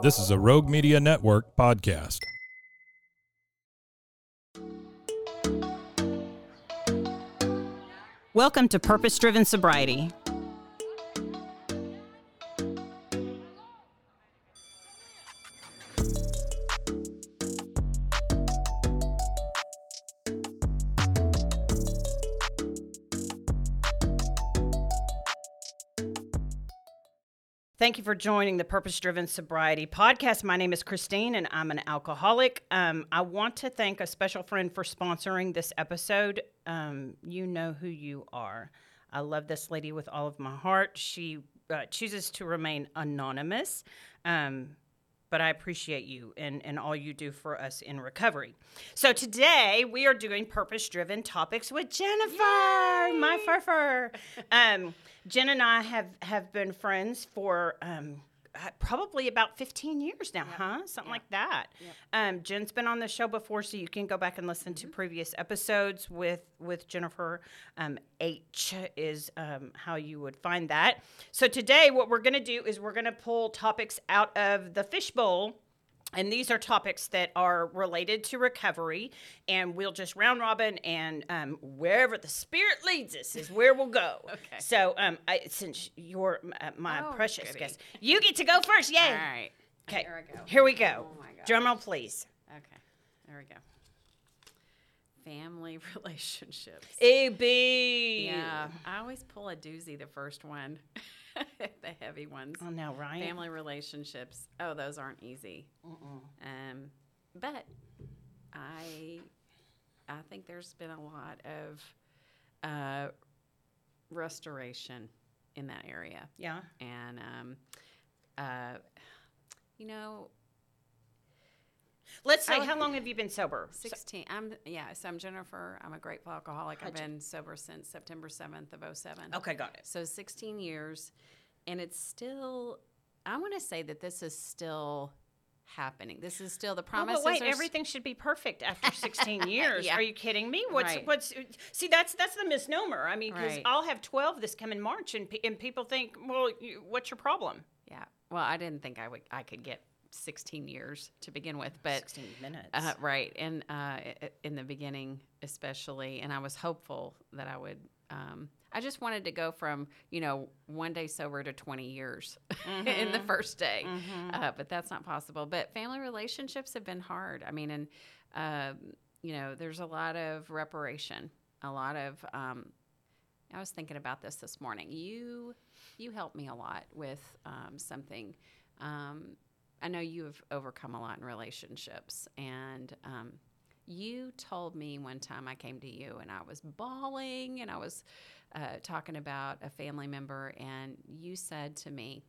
This is a Rogue Media Network podcast. Welcome to Purpose Driven Sobriety. Thank you for joining the Purpose Driven Sobriety podcast. My name is Christine and I'm an alcoholic. Um, I want to thank a special friend for sponsoring this episode. Um, you know who you are. I love this lady with all of my heart. She uh, chooses to remain anonymous. Um, but I appreciate you and, and all you do for us in recovery. So today we are doing purpose driven topics with Jennifer, Yay! my furfur. um, Jen and I have, have been friends for um, uh, probably about 15 years now, yep. huh? Something yep. like that. Yep. Um, Jen's been on the show before, so you can go back and listen mm-hmm. to previous episodes with with Jennifer. Um, H is um, how you would find that. So today, what we're going to do is we're going to pull topics out of the fishbowl and these are topics that are related to recovery and we'll just round robin and um, wherever the spirit leads us is where we'll go. Okay. So um, I, since you're uh, my oh, precious goody. guest you get to go first yay. All right. Okay here we go. here we go. Oh my God. drum roll please. Okay there we go. Family relationships. A b. Yeah i always pull a doozy the first one the heavy ones. Oh no, right? Family relationships. Oh, those aren't easy. Mm-mm. Um, but I, I think there's been a lot of uh, restoration in that area. Yeah. And um, uh, you know, Let's say, how long have you been sober? 16. I'm, yeah, so I'm Jennifer. I'm a grateful alcoholic. I've been sober since September 7th of 07. Okay, got it. So 16 years. And it's still, I want to say that this is still happening. This is still the promise. Oh, but wait, everything should be perfect after 16 years. yeah. Are you kidding me? What's right. what's see that's that's the misnomer. I mean, because Right. I'll have 12 this coming March, and and people think, well, you, what's your problem? Yeah. Well, I didn't think I would. I could get 16 years to begin with, but 16 minutes. uh, right, and uh, in the beginning, especially, and I was hopeful that I would. Um, I just wanted to go from you know one day sober to 20 years in the first day, uh, but that's not possible. But family relationships have been hard. I mean, and um, you know, there's a lot of reparation, a lot of. Um, I was thinking about this this morning. You you helped me a lot with um, something. Um, I know you have overcome a lot in relationships, and um, you told me one time I came to you and I was bawling and I was uh, talking about a family member, and you said to me,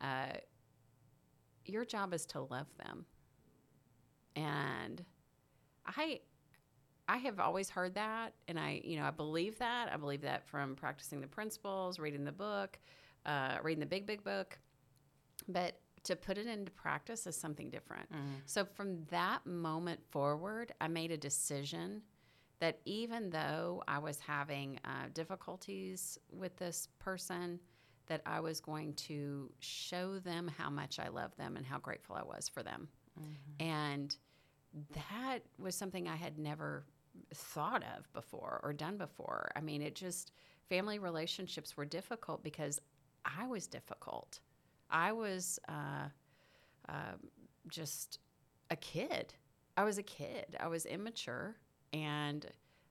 uh, "Your job is to love them," and I I have always heard that, and I, you know, I believe that. I believe that from practicing the principles, reading the book, uh, reading the big, big book. But to put it into practice is something different. So from that moment forward, I made a decision that even though I was having uh, difficulties with this person, that I was going to show them how much I love them and how grateful I was for them. And that was something I had never thought of before or done before. I mean, it just, family relationships were difficult because I was difficult. I was uh, uh, just a kid. I was a kid. I was immature. And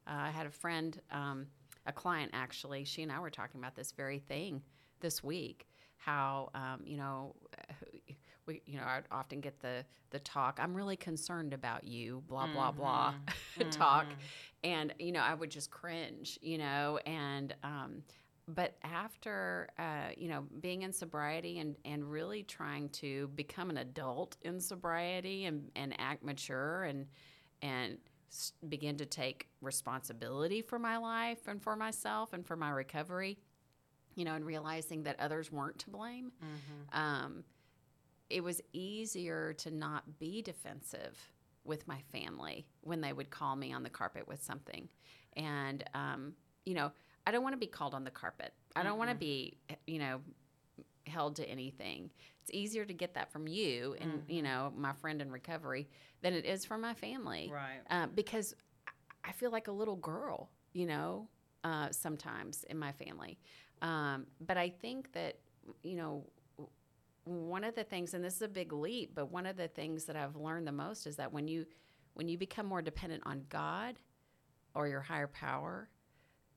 uh, I had a friend, um, a client actually, she and I were talking about this very thing this week how, um, you know, we, you know, I'd often get the the talk. I'm really concerned about you, blah blah blah, talk, and you know, I would just cringe, you know, and um, but after uh, you know being in sobriety and and really trying to become an adult in sobriety and and act mature and and s- begin to take responsibility for my life and for myself and for my recovery you know and realizing that others weren't to blame um, it was easier to not be defensive with my family when they would call me on the carpet with something. And um, you know i don't want to be called on the carpet. I don't want to be you know held to anything. It's easier to get that from you and you know my friend in recovery than it is from my family. Right. uh, because I- i feel like a little girl you know uh, sometimes in my family. Um, but i think that you know one of the things and this is a big leap but one of the things that i've learned the most is that when you when you become more dependent on god or your higher power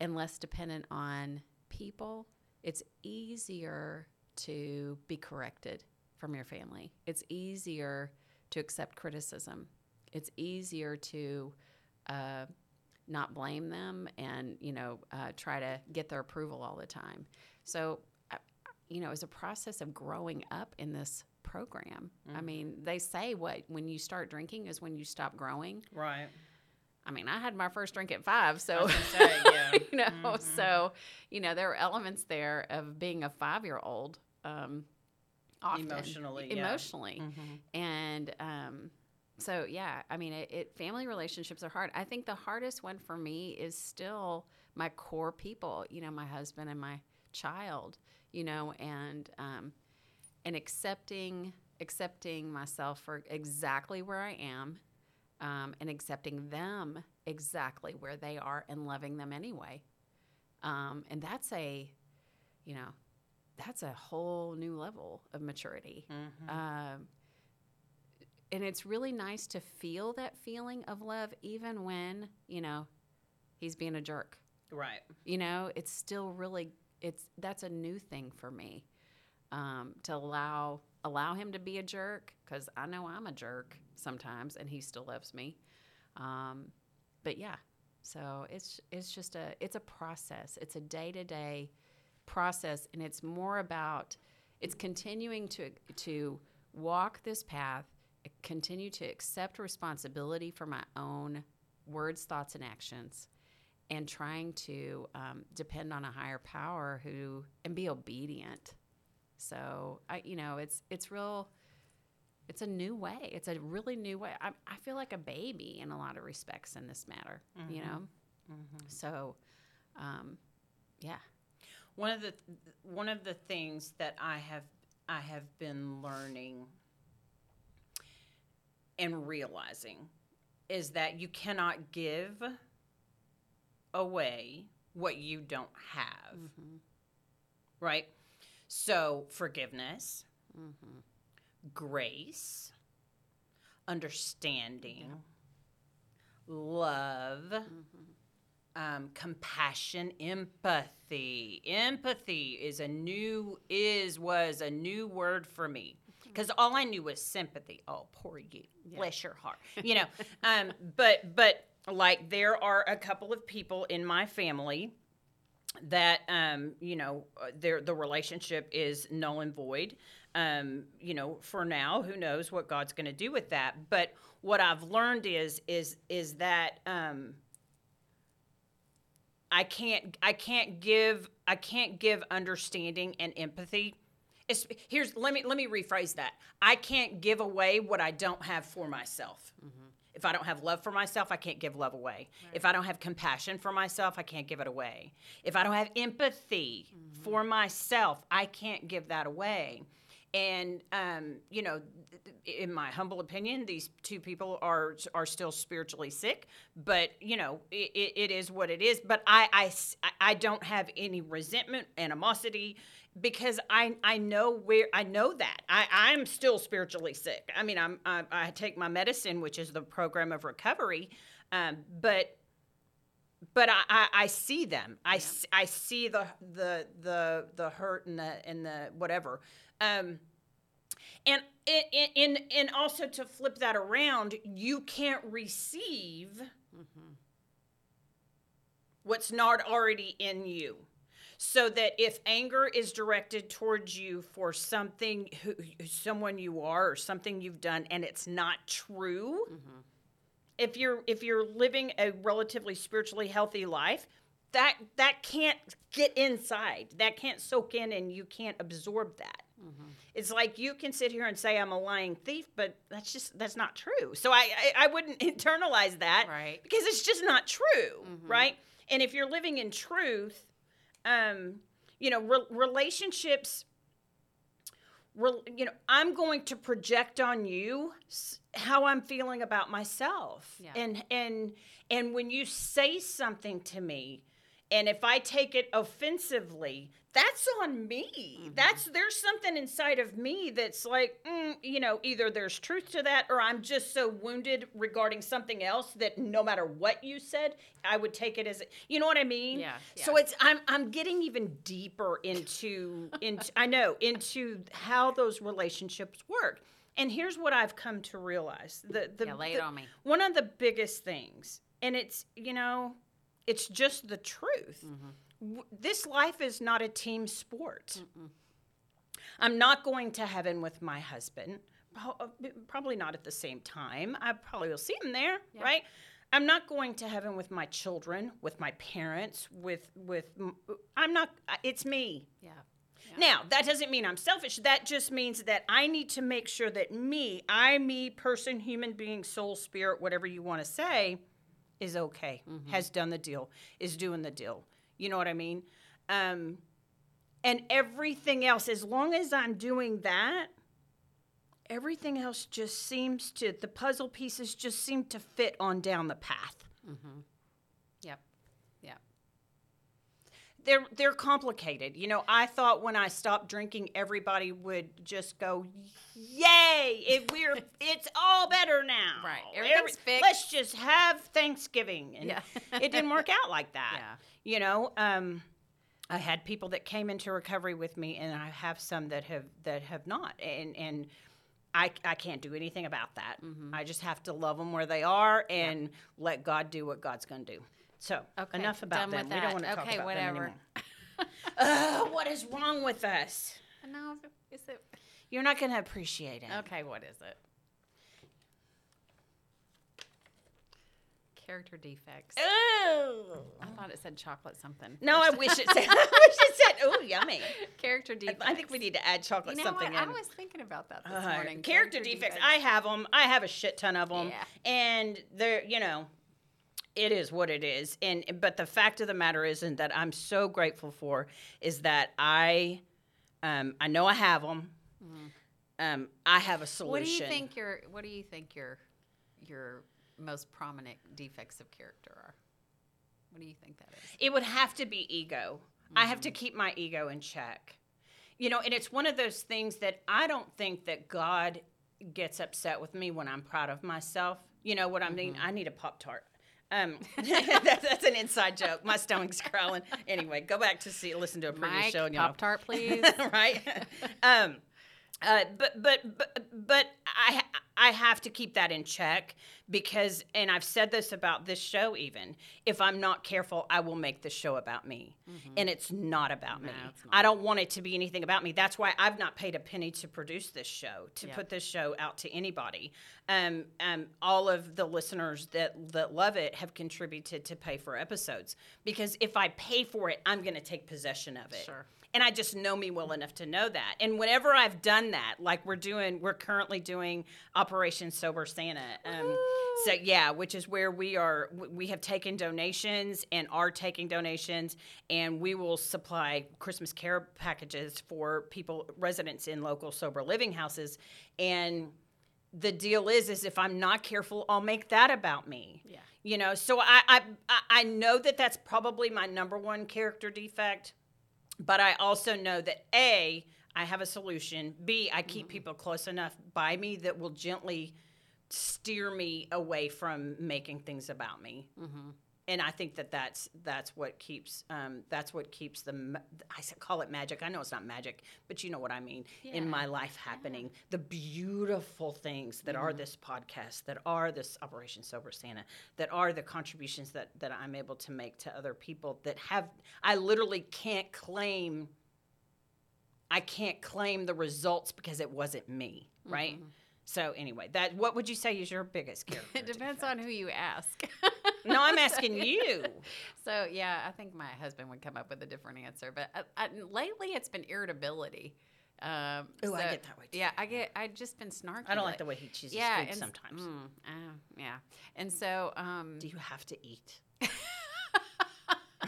and less dependent on people it's easier to be corrected from your family it's easier to accept criticism it's easier to uh, not blame them and you know uh, try to get their approval all the time so I- you know, it's a process of growing up in this program. I mean, they say what when you start drinking is when you stop growing. Right. I mean, I had my first drink at five, so say, yeah. you know, so you know, there were elements there of being a five-year-old, um, often Emotionally, yeah. emotionally, and um, so yeah, I mean, it, it family relationships are hard. I think the hardest one for me is still my core people. You know, my husband and my child. You know, and um, and accepting accepting myself for exactly where I am, um, and accepting them exactly where they are, and loving them anyway. Um, and that's a, you know, that's a whole new level of maturity. Um, and it's really nice to feel that feeling of love, even when you know he's being a jerk. Right. You know, it's still really it's that's a new thing for me um, to allow allow him to be a jerk because I know I'm a jerk sometimes, and he still loves me. Um, but yeah, so it's it's just a it's a process. It's a day to day process, and it's more about it's continuing to to walk this path, continue to accept responsibility for my own words, thoughts, and actions and trying to um, depend on a higher power who and be obedient. So I, you know, it's it's real. It's a new way. It's a really new way. I, I feel like a baby in a lot of respects in this matter. You know, mm-hmm. Mm-hmm. so um, yeah, One of the one of the things that I have I have been learning and realizing is that you cannot give away what you don't have. Mm-hmm. Right? So, forgiveness, grace, understanding, love, um, compassion, empathy. Empathy is a new is was a new word for me. Because all I knew was sympathy. Oh, poor you, bless your heart. You know, um, but but like there are a couple of people in my family that um, you know uh, their the relationship is null and void. Um, you know, for now, who knows what God's going to do with that? But what I've learned is is is that um, I can't I can't give I can't give understanding and empathy. It's, here's let me let me rephrase that. I can't give away what I don't have for myself. If I don't have love for myself, I can't give love away. If I don't have compassion for myself, I can't give it away. If I don't have empathy for myself, I can't give that away. And um, you know, in my humble opinion, these two people are are still spiritually sick. But you know, it, it, it is what it is. But I, I I don't have any resentment, animosity, because I I know where I know that I I'm still spiritually sick. I mean, I'm I, I take my medicine, which is the program of recovery, um, but but I, I, I see them. I, s- I see the the the the hurt and the and the whatever. Um, and in, in and also to flip that around, you can't receive what's not already in you. So that if anger is directed towards you for something who, someone you are or something you've done and it's not true mm-hmm. if you're if you're living a relatively spiritually healthy life that that can't get inside. That can't soak in and you can't absorb that. Mm-hmm. It's like you can sit here and say i'm a lying thief but that's just that's not true. So i i, I wouldn't internalize that Right. because it's just not true mm-hmm. right? And if you're living in truth um you know re- relationships rel- you know i'm going to project on you how i'm feeling about myself Yeah. and and and when you say something to me and if i take it offensively that's on me. That's there's something inside of me that's like mm, you know either there's truth to that or i'm just so wounded regarding something else that no matter what you said i would take it as you know what i mean? Yeah, so it's i'm i'm getting even deeper into into i know into how those relationships work. And here's what i've come to realize. The the, Yeah, lay it the- on me. one of the biggest things and it's you know it's just the truth. Mm-hmm. This life is not a team sport. I'm not going to heaven with my husband uh, probably not at the same time. I probably will see him there right? I'm not going to heaven with my children with my parents with with I'm not it's me. Yeah. now, that doesn't mean I'm selfish. That just means that I need to make sure that me, I, me, person, human being, soul, spirit, whatever you want to say, is okay, has done the deal, is doing the deal. You know what I mean? Um, and everything else, as long as I'm doing that, everything else just seems to, the puzzle pieces just seem to fit on down the path. Yep. Yep. They're they're complicated. You know, I thought when I stopped drinking, everybody would just go, "Yay! It, we're it's all better now. Right. Everything's fixed." Let's just have Thanksgiving." And Yeah. it didn't work out like that. Yeah. You know, um, I had people that came into recovery with me, and I have some that have that have not, and and. I, I can't do anything about that. Mm-hmm. I just have to love them where they are and let God do what God's going to do. So Okay. enough about done them. With We don't want to talk okay, about whatever. them anymore. Ugh, what is wrong with us? No, is it? You're not going to appreciate it. Okay, what is it? Character defects. Ooh. I thought it said chocolate something. No, I wish it said. I wish it said. Oh, yummy. Character defects. I think we need to add chocolate You know something what? in. I was thinking about that this Uh, morning. character, defects. I have them. I have a shit ton of them, Yeah. and they're you know, it is what it is. And but the fact of the matter is, and that I'm so grateful for is that I, um, I know I have them. Um, I have a solution. What do you think your What do you think your your most prominent defects of character are? What do you think that is? It would have to be ego. I have to keep my ego in check. You know, and it's one of those things that I don't think that God gets upset with me when I'm proud of myself. You know what I mean? I need a Pop Tart. Um, that's, that's an inside joke. My stomach's growling. Anyway, go back to see, listen to a previous Mike, show. And Pop Tart, please. right? um, uh, but but but but I I have to keep that in check because, and I've said this about this show. Even if I'm not careful, I will make the show about me, and it's not about me. Mm-hmm. I don't want it to be anything about me. That's why I've not paid a penny to produce this show, to put this show out to anybody. Um, um, all of the listeners that that love it have contributed to pay for episodes because if I pay for it, I'm going to take possession of it. Sure. And I just know me well enough to know that. And whenever I've done that, like we're doing, we're currently doing Operation Sober Santa. Um, so yeah, which is where we are. We have taken donations and are taking donations, and we will supply Christmas care packages for people, residents in local sober living houses, and the deal is is if i'm not careful i'll make that about me Yeah. you know so I, I I- i know that that's probably my number one character defect but i also know that a i have a solution. B i keep mm-hmm. people close enough by me that will gently steer me away from making things about me mm-hmm. And I think that that's that's what keeps um, that's what keeps the I call it magic. I know it's not magic, but you know what I mean in my life happening. The beautiful things that Mm-hmm. are this podcast, that are this Operation Sober Santa, that are the contributions that that I'm able to make to other people that have I literally can't claim. I can't claim the results because it wasn't me, right? Mm-hmm. So anyway, that what would you say is your biggest character? It depends on who you ask. No, I'm asking you. So yeah, I think my husband would come up with a different answer. But I, I, lately, it's been irritability. Um, Ooh, I get that way, too. Yeah, I get. I just been snarky. I don't like like- the way he chooses yeah, food and sometimes. mm, uh, yeah, and so um, Do you have to eat?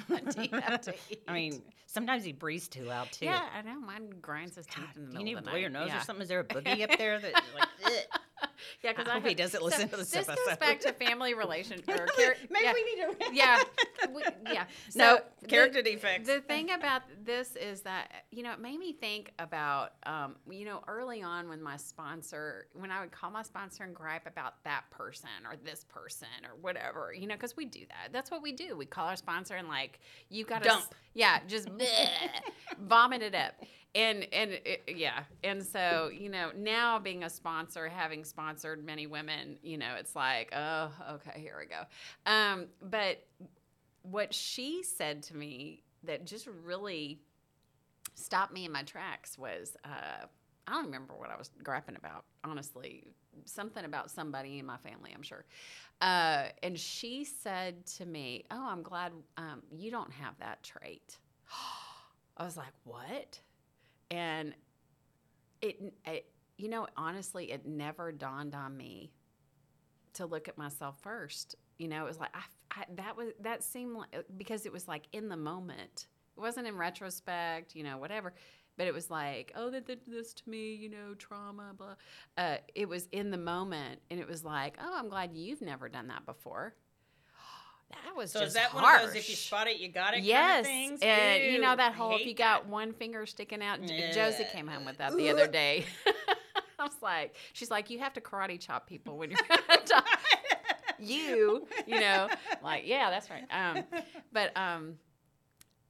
have to eat? I mean, sometimes he breathes too loud too. yeah, I know. Mine grinds his teeth God, in the do you middle need to of blow your nose yeah. or something? Is there a boogie up there that you're like? Yeah, because I I, hope he doesn't listen to this This goes back to family relation or Maybe yeah, we need to. yeah, we, yeah. No, the- character defects. The thing about this is that you know it made me think about um, you know early on when my sponsor when I would call my sponsor and gripe about that person or this person or whatever you know because we do that that's what we do we call our sponsor and like you got to Dump. yeah just bleh, vomit it up and and it, yeah and so you know now being a sponsor having sponsored many women you know it's like oh okay here we go um but what she said to me that just really stopped me in my tracks was uh, I don't remember what I was griping about, honestly. Something about somebody in my family, I'm sure. Uh, and she said to me, Oh, I'm glad um, you don't have that trait. I was like, What? And it, it, you know, honestly, it never dawned on me to look at myself first. You know, it was like I, I, that was that seemed like because it was like in the moment. It wasn't in retrospect, you know, whatever. But it was like, oh, they did this to me, you know, trauma, blah. Uh, it was in the moment, and it was like, oh, I'm glad you've never done that before. That was So just is that harsh. one of those if you spot it, you got it? Yes, kind of things? and you know that whole if you got that. one finger sticking out. Yeah. Josie came home with that the other day. I was like, she's like, you have to karate chop people when you're you, you know, like yeah, that's right. Um, but um,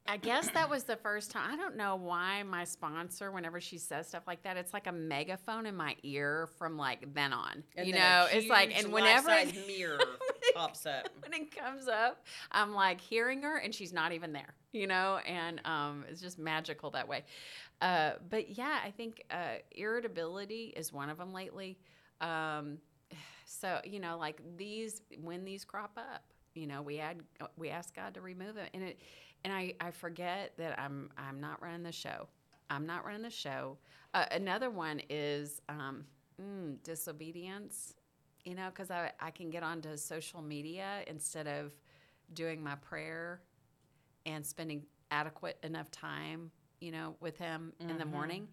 I guess that was the first time. I don't know why my sponsor, whenever she says stuff like that, it's like a megaphone in my ear from like then on. And you then know, it's like, and whenever life-size mirror pops up. when it comes up, I'm like hearing her and she's not even there, you know, and um, it's just magical that way. Uh, but yeah, I think uh, irritability is one of them lately. Um, so you know, like these when these crop up, you know, we add we ask God to remove it, and it and I I forget that I'm I'm not running the show. I'm not running the show. Uh, another one is um, mm, disobedience you know, because I, I can get onto social media instead of doing my prayer and spending adequate enough time, you know, with him in the morning.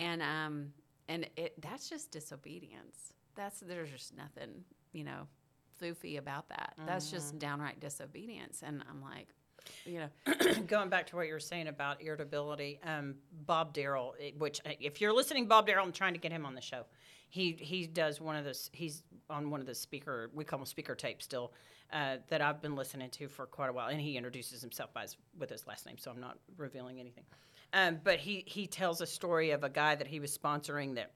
And um and it that's just disobedience. That's there's just nothing, you know, foofy about that. That's just downright disobedience. And I'm like, you know, Going back to what you were saying about irritability, um, Bob Darrell, eh, which uh, if you're listening, Bob Darrell, I'm trying to get him on the show. He he does one of those. He's on one of the speaker. We call them speaker tapes still. Uh, that I've been listening to for quite a while, and he introduces himself by his, with his last name, so I'm not revealing anything. Um, but he he tells a story of a guy that he was sponsoring that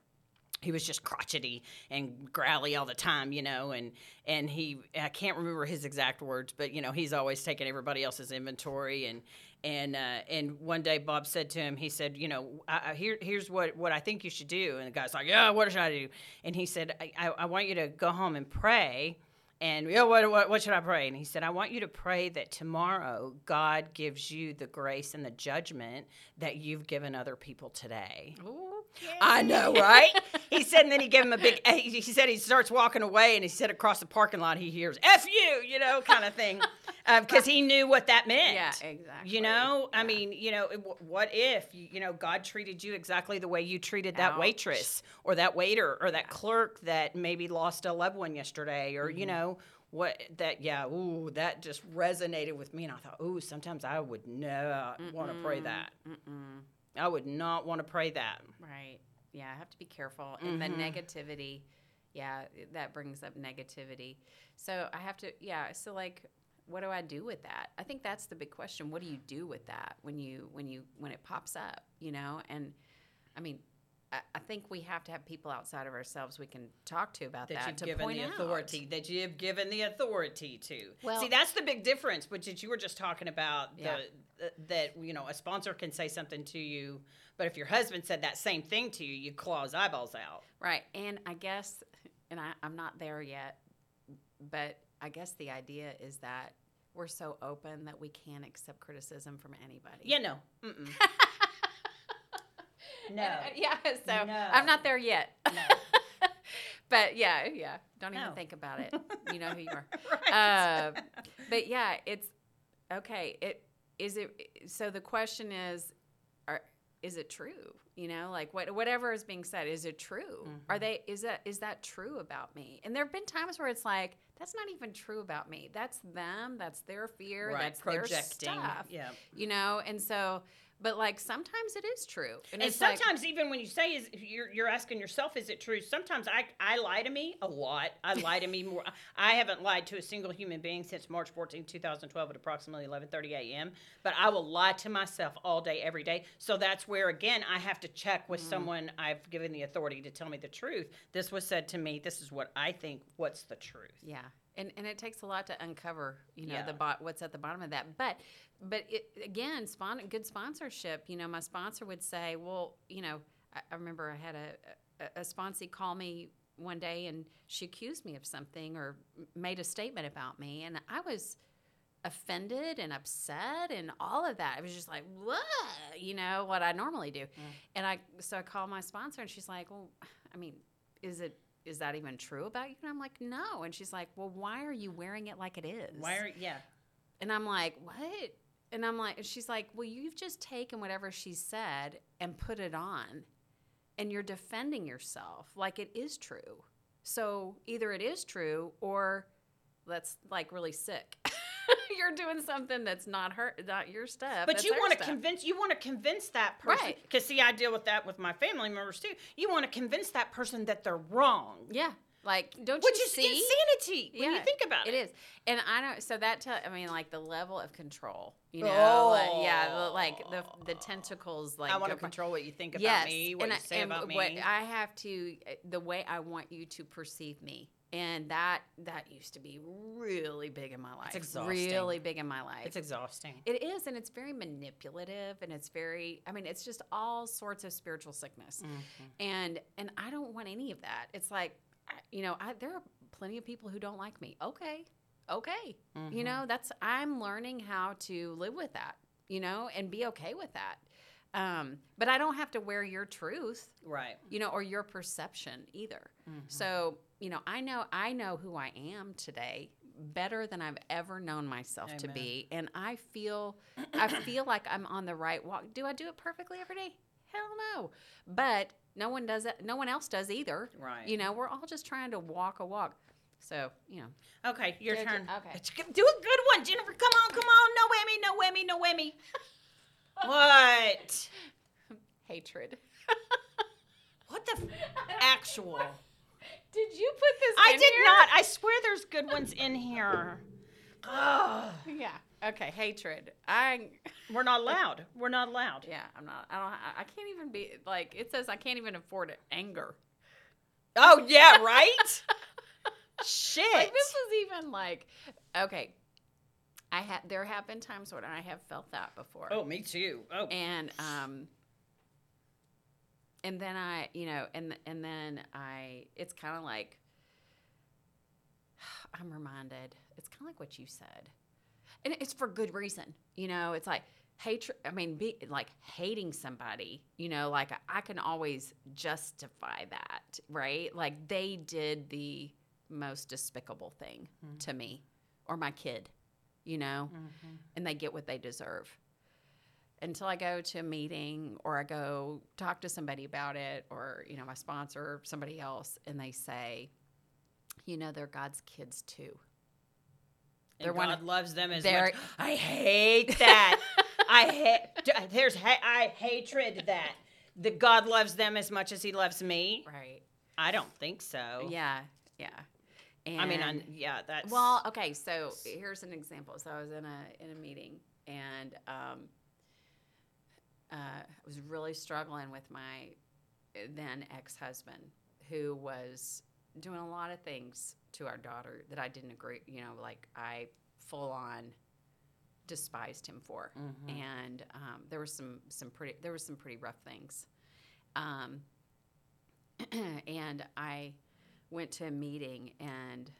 he was just crotchety and growly all the time, you know, and and he I can't remember his exact words, but you know he's always taking everybody else's inventory and and uh, and one day Bob said to him, he said, you know, I, I, here here's what what I think you should do, and the guy's like, yeah, what should I do? And he said, I, I, I want you to go home and pray. And yeah, what, what, what should I pray? And he said, I want you to pray that tomorrow God gives you the grace and the judgment that you've given other people today. I know, right? he said, and then he gave him a big. eh, He said he starts walking away, and he said across the parking lot he hears "f you," you know, kind of thing, because he knew what that meant. Yeah, exactly. You know, I mean, you know, what if you know God treated you exactly the way you treated that Ouch. waitress or that waiter or that clerk that maybe lost a loved one yesterday, or Mm-hmm. you know. What that yeah ooh that just resonated with me and I thought ooh sometimes I would not want to pray that Mm-mm. I would not want to pray that Right. Yeah, I have to be careful. And Mm-hmm. the negativity, yeah, that brings up negativity. So I have to, yeah. So like, what do I do with that? I think that's the big question. What do you do with that when you when you when it pops up? You know, and I mean, I, I think we have to have people outside of ourselves we can talk to about that, that you've to given point the out. that you've given the authority to. Well- See, that's the big difference, which is you were just talking about Yeah. the, the that you know a sponsor can say something to you, but if your husband said that same thing to you, you claw his eyeballs out. Right. And I guess, and I, I'm not there yet, but I guess the idea is that we're so open that we can't accept criticism from anybody. Yeah, no, no, And, uh, yeah. So No. I'm not there yet. no. but yeah, yeah. Don't even No. think about it. You know who you are. right. Uh, but yeah, it's okay. It is it. So the question is, are is it true? You know, like what whatever is being said, is it true? Mm-hmm. Are they? Is that is that true about me? And there have been times where it's like that's not even true about me. That's them. That's their fear. right, That's projecting. their stuff. Yeah. You know, and so. But like sometimes it is true, And, it's like- sometimes even when you say is you're you're asking yourself is it true? Sometimes I I lie to me a lot. I lie to me more. I haven't lied to a single human being since March 14, 2012 at approximately 11:30 a.m. But I will lie to myself all day every day. So that's where again I have to check with mm. someone I've given the authority to tell me the truth. This was said to me. This is what I think. What's the truth? Yeah, and and it takes a lot to uncover, you know, Yeah. the bot what's at the bottom of that. But but it again, spon- good sponsorship. You know, my sponsor would say, well, you know, I, I remember I had a, a a sponsee call me one day and she accused me of something or made a statement about me, and I was offended and upset and all of that. I was just like, what? You know, what I normally do. And I so I called my sponsor and she's like, Well, I mean, is it is that even true about you? And I'm like, No. And she's like, Well, why are you wearing it like it is? Why are yeah? and I'm like, What? And I'm like, and she's like, Well, you've just taken whatever she said and put it on and you're defending yourself like it is true. So either it is true or that's like really sick. you're doing something that's not her, not your stuff. But you want to convince you want to convince that person Right. because see, I deal with that with my family members too. You want to convince that person that they're wrong, Yeah. Like, don't which you is see? insanity when you think about it. It is, and I don't. So that tell. I mean, like the level of control. You know, like, yeah, the, oh. like the the tentacles. Like I want to go control what you think about yes, me, what and you I- say and about what me. I have to, eh, the way I want you to perceive me, and that that used to be really big in my life. exhausting. Really big in my life. it's exhausting. It is, and it's very manipulative, and it's very. I mean, it's just all sorts of spiritual sickness, mm-hmm. and and I don't want any of that. It's like, you know, I, there are plenty of people who don't like me. Okay, okay, you know, that's I'm learning how to live with that, you know, and be okay with that. Um, but I don't have to wear your truth, Right. you know, or your perception either. So, you know, I know I know who I am today better than I've ever known myself to be, and I feel I feel like I'm on the right walk. Do I do it perfectly every day? Hell no. But no one does it. No one else does either. Right. You know, we're all just trying to walk a walk. So, you know, Okay, your Judge- turn. okay. Let's g- Do a good one, Jennifer. Come on, come on. No whammy, no whammy, no whammy. what? hatred. What the f- actual? Did you put this I did here? not. I swear there's good ones in here. Ugh. Yeah. Okay, hatred. I We're not allowed. We're not allowed. yeah, I'm not I don't I- can't even be like it says I can't even afford it. Anger. Oh yeah, right. Shit. Like this was even like okay. I had there have been times when I have felt that before. oh, me too. Oh, and um and then i you know and and then i it's kind of like i'm reminded it's kind of like what you said and it's for good reason you know? It's like hatred i mean be like hating somebody you know? Like i can always justify that right? Like they did the most despicable thing mm-hmm. to me or my kid you know? Mm-hmm. And they get what they deserve. Until I go to a meeting or I go talk to somebody about it or, you know, my sponsor or somebody else, and they say, you know, they're God's kids too. And they're one God of- loves them as much. I hate that. I hate. There's ha- I hatred that. That God loves them as much as He loves me. Right. I don't think so. Yeah. Yeah. And I mean, I, yeah, that's well, okay. So here's an example. So I was in a in a meeting, and um, uh, I was really struggling with my then ex husband, who was doing a lot of things to our daughter that I didn't agree. You know, like I full on despised him for, and um, there was some some pretty there was some pretty rough things. Um, and I went to a meeting and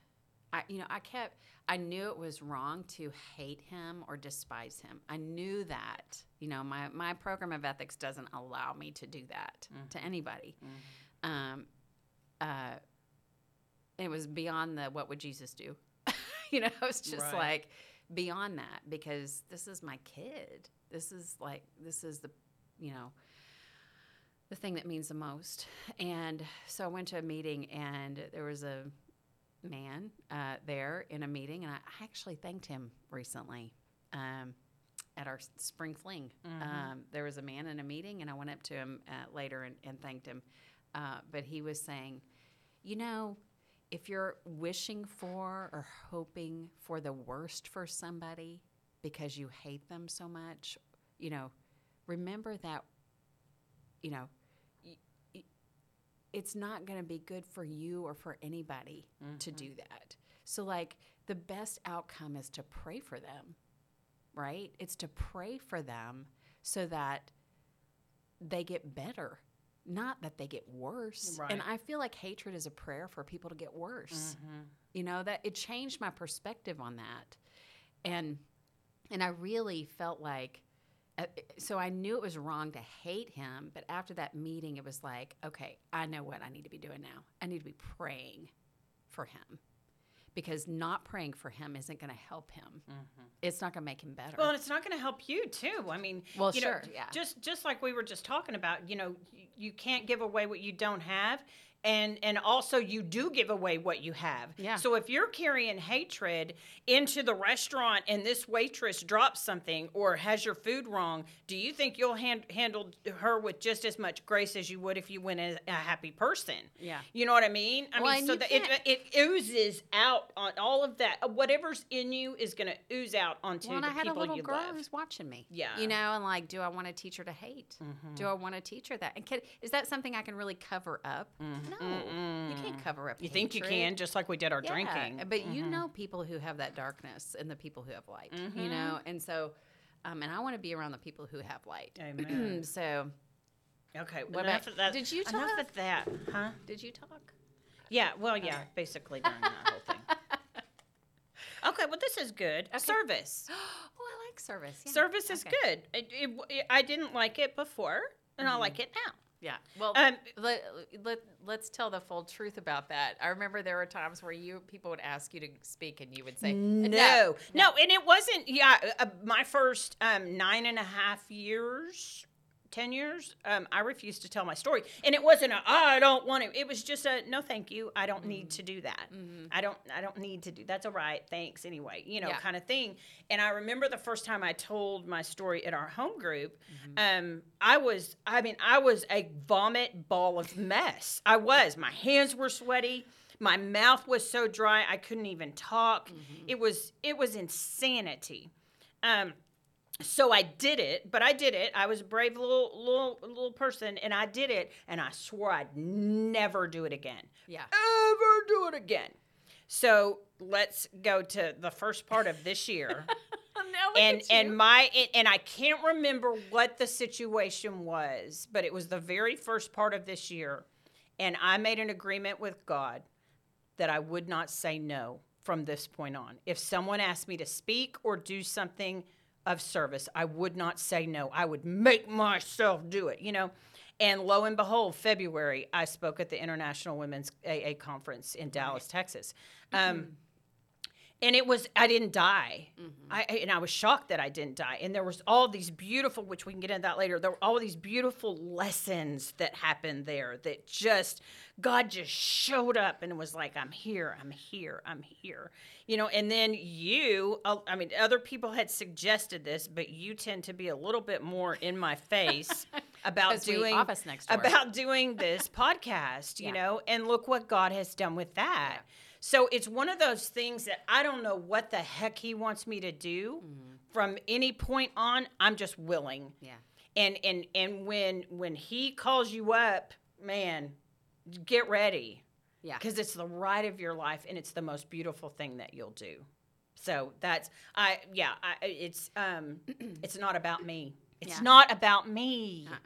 I you know I kept I knew it was wrong to hate him or despise him. I knew that. You know, my my program of ethics doesn't allow me to do that to anybody. Um uh it was beyond the what would Jesus do? you know, it's just Right. like beyond that because this is my kid. This is like this is the you know the thing that means the most. And so I went to a meeting, and there was a man uh, there in a meeting, and I actually thanked him recently um, at our spring fling. Um, there was a man in a meeting, and I went up to him uh, later and, and thanked him. Uh, but he was saying, you know, if you're wishing for or hoping for the worst for somebody because you hate them so much, you know, remember that you know, it's not going to be good for you or for anybody to do mm-hmm. that. So, like, the best outcome is to pray for them, right? It's to pray for them so that they get better, not that they get worse. And I feel like hatred is a prayer for people to get worse. You know, that it changed my perspective on that. And and I really felt like uh, so I knew it was wrong to hate him, but after that meeting, it was like, okay, I know what I need to be doing now. I need to be praying for him because not praying for him isn't going to help him. Mm-hmm. It's not going to make him better. Well, and it's not going to help you too. I mean, Well, you know, sure, yeah. Just just like we were just talking about, you know, y- you can't give away what you don't have, and and also you do give away what you have. Yeah. So if you're carrying hatred into the restaurant and this waitress drops something or has your food wrong, do you think you'll hand, handle her with just as much grace as you would if you went as a happy person? Yeah. You know what I mean? I Well, mean, so that it, it oozes out on all of that. Uh, whatever's in you is going to ooze out onto well, and the I had a people little you girl love. who's watching me. Yeah. You know, and like, do I want to teach her to hate? Mm-hmm. Do I want to teach her that? And can, is that something I can really cover up? Mm-hmm. No. You can't cover up You think you can, just like we did our Yeah, drinking. But you mm-hmm. know people who have that darkness and the people who have light, you mm-hmm. know? And so, um, and I want to be around the people who have light. Amen. so, Okay, What enough about- that. did you Enough talk? of that, huh? did you talk? Yeah, well, yeah, basically during that whole thing. Okay, well, this is good. Service. oh, I like service. Yeah. Service is Okay. good. It, it, it- I didn't like it before, and I mm-hmm. like it now. Yeah. Well, Um, let, let, let's tell the full truth about that. I remember there were times where you people would ask you to speak and you would say, No, no, and it wasn't. Yeah, uh, my first um, nine and a half years, ten years, um, I refused to tell my story, and it wasn't a "Oh, I don't want to. It was just a no, thank you. I don't need to do that. I don't. I don't need to do. That's all right. Thanks anyway. You know, Yeah. kind of thing. And I remember the first time I told my story at our home group. Um, I was. I mean, I was a vomit ball of mess. I was. My hands were sweaty. My mouth was so dry I couldn't even talk. It was it was insanity. Um, so I did it, but I did it. I was a brave little little little person, and I did it, and I swore I'd never do it again. Yeah. ever do it again. So let's go to the first part of this year and and my and- and I can't remember what the situation was, but it was the very first part of this year, and I made an agreement with God that I would not say no from this point on. If someone asked me to speak or do something of service, I would not say no. I would make myself do it, you know. And lo and behold, February, I spoke at the International Women's AA Conference in Dallas, Texas. Um, and it was i didn't die. I, I- and i was shocked that i didn't die. And there was all these beautiful which we can get into that later there were all these beautiful lessons that happened there that just god just showed up and was like i'm here i'm here i'm here. You know and then you uh, i mean other people had suggested this but you tend to be a little bit more in my face about doing office next door. about doing this podcast you Yeah. know and look what god has done with that So it's one of those things that I don't know what the heck he wants me to do. From any point on, I'm just willing. Yeah. And and and when when he calls you up, man, get ready Yeah. because it's the ride of your life and it's the most beautiful thing that you'll do. So that's I yeah I, it's um it's not about me. It's Yeah. not about me Uh-uh.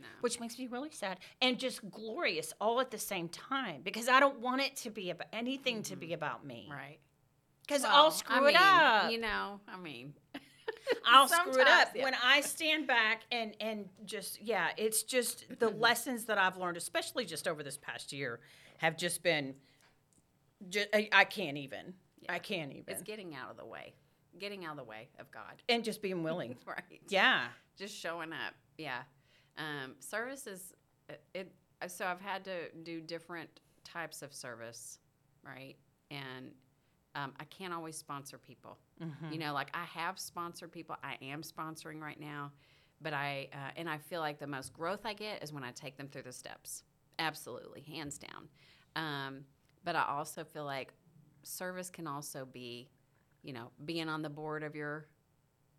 No. which makes me really sad and just glorious all at the same time because I don't want it to be about anything to be mm-hmm. about me Right. because Well, I'll screw I it up. You know, I mean, I'll screw it up yeah. when I stand back and and just yeah, it's just the lessons that I've learned, especially just over this past year, have just been. Just, I, I can't even. I can't even. it's getting out of the way, getting out of the way of God. and just being willing. Right. yeah. Just showing up. Yeah. Um, service is uh, it. So I've had to do different types of service, right? And um, I can't always sponsor people. Mm-hmm. You know, like I have sponsored people. I am sponsoring right now, but I uh, and I feel like the most growth I get is when I take them through the steps. Absolutely, hands down. Um, but I also feel like service can also be, you know, being on the board of your,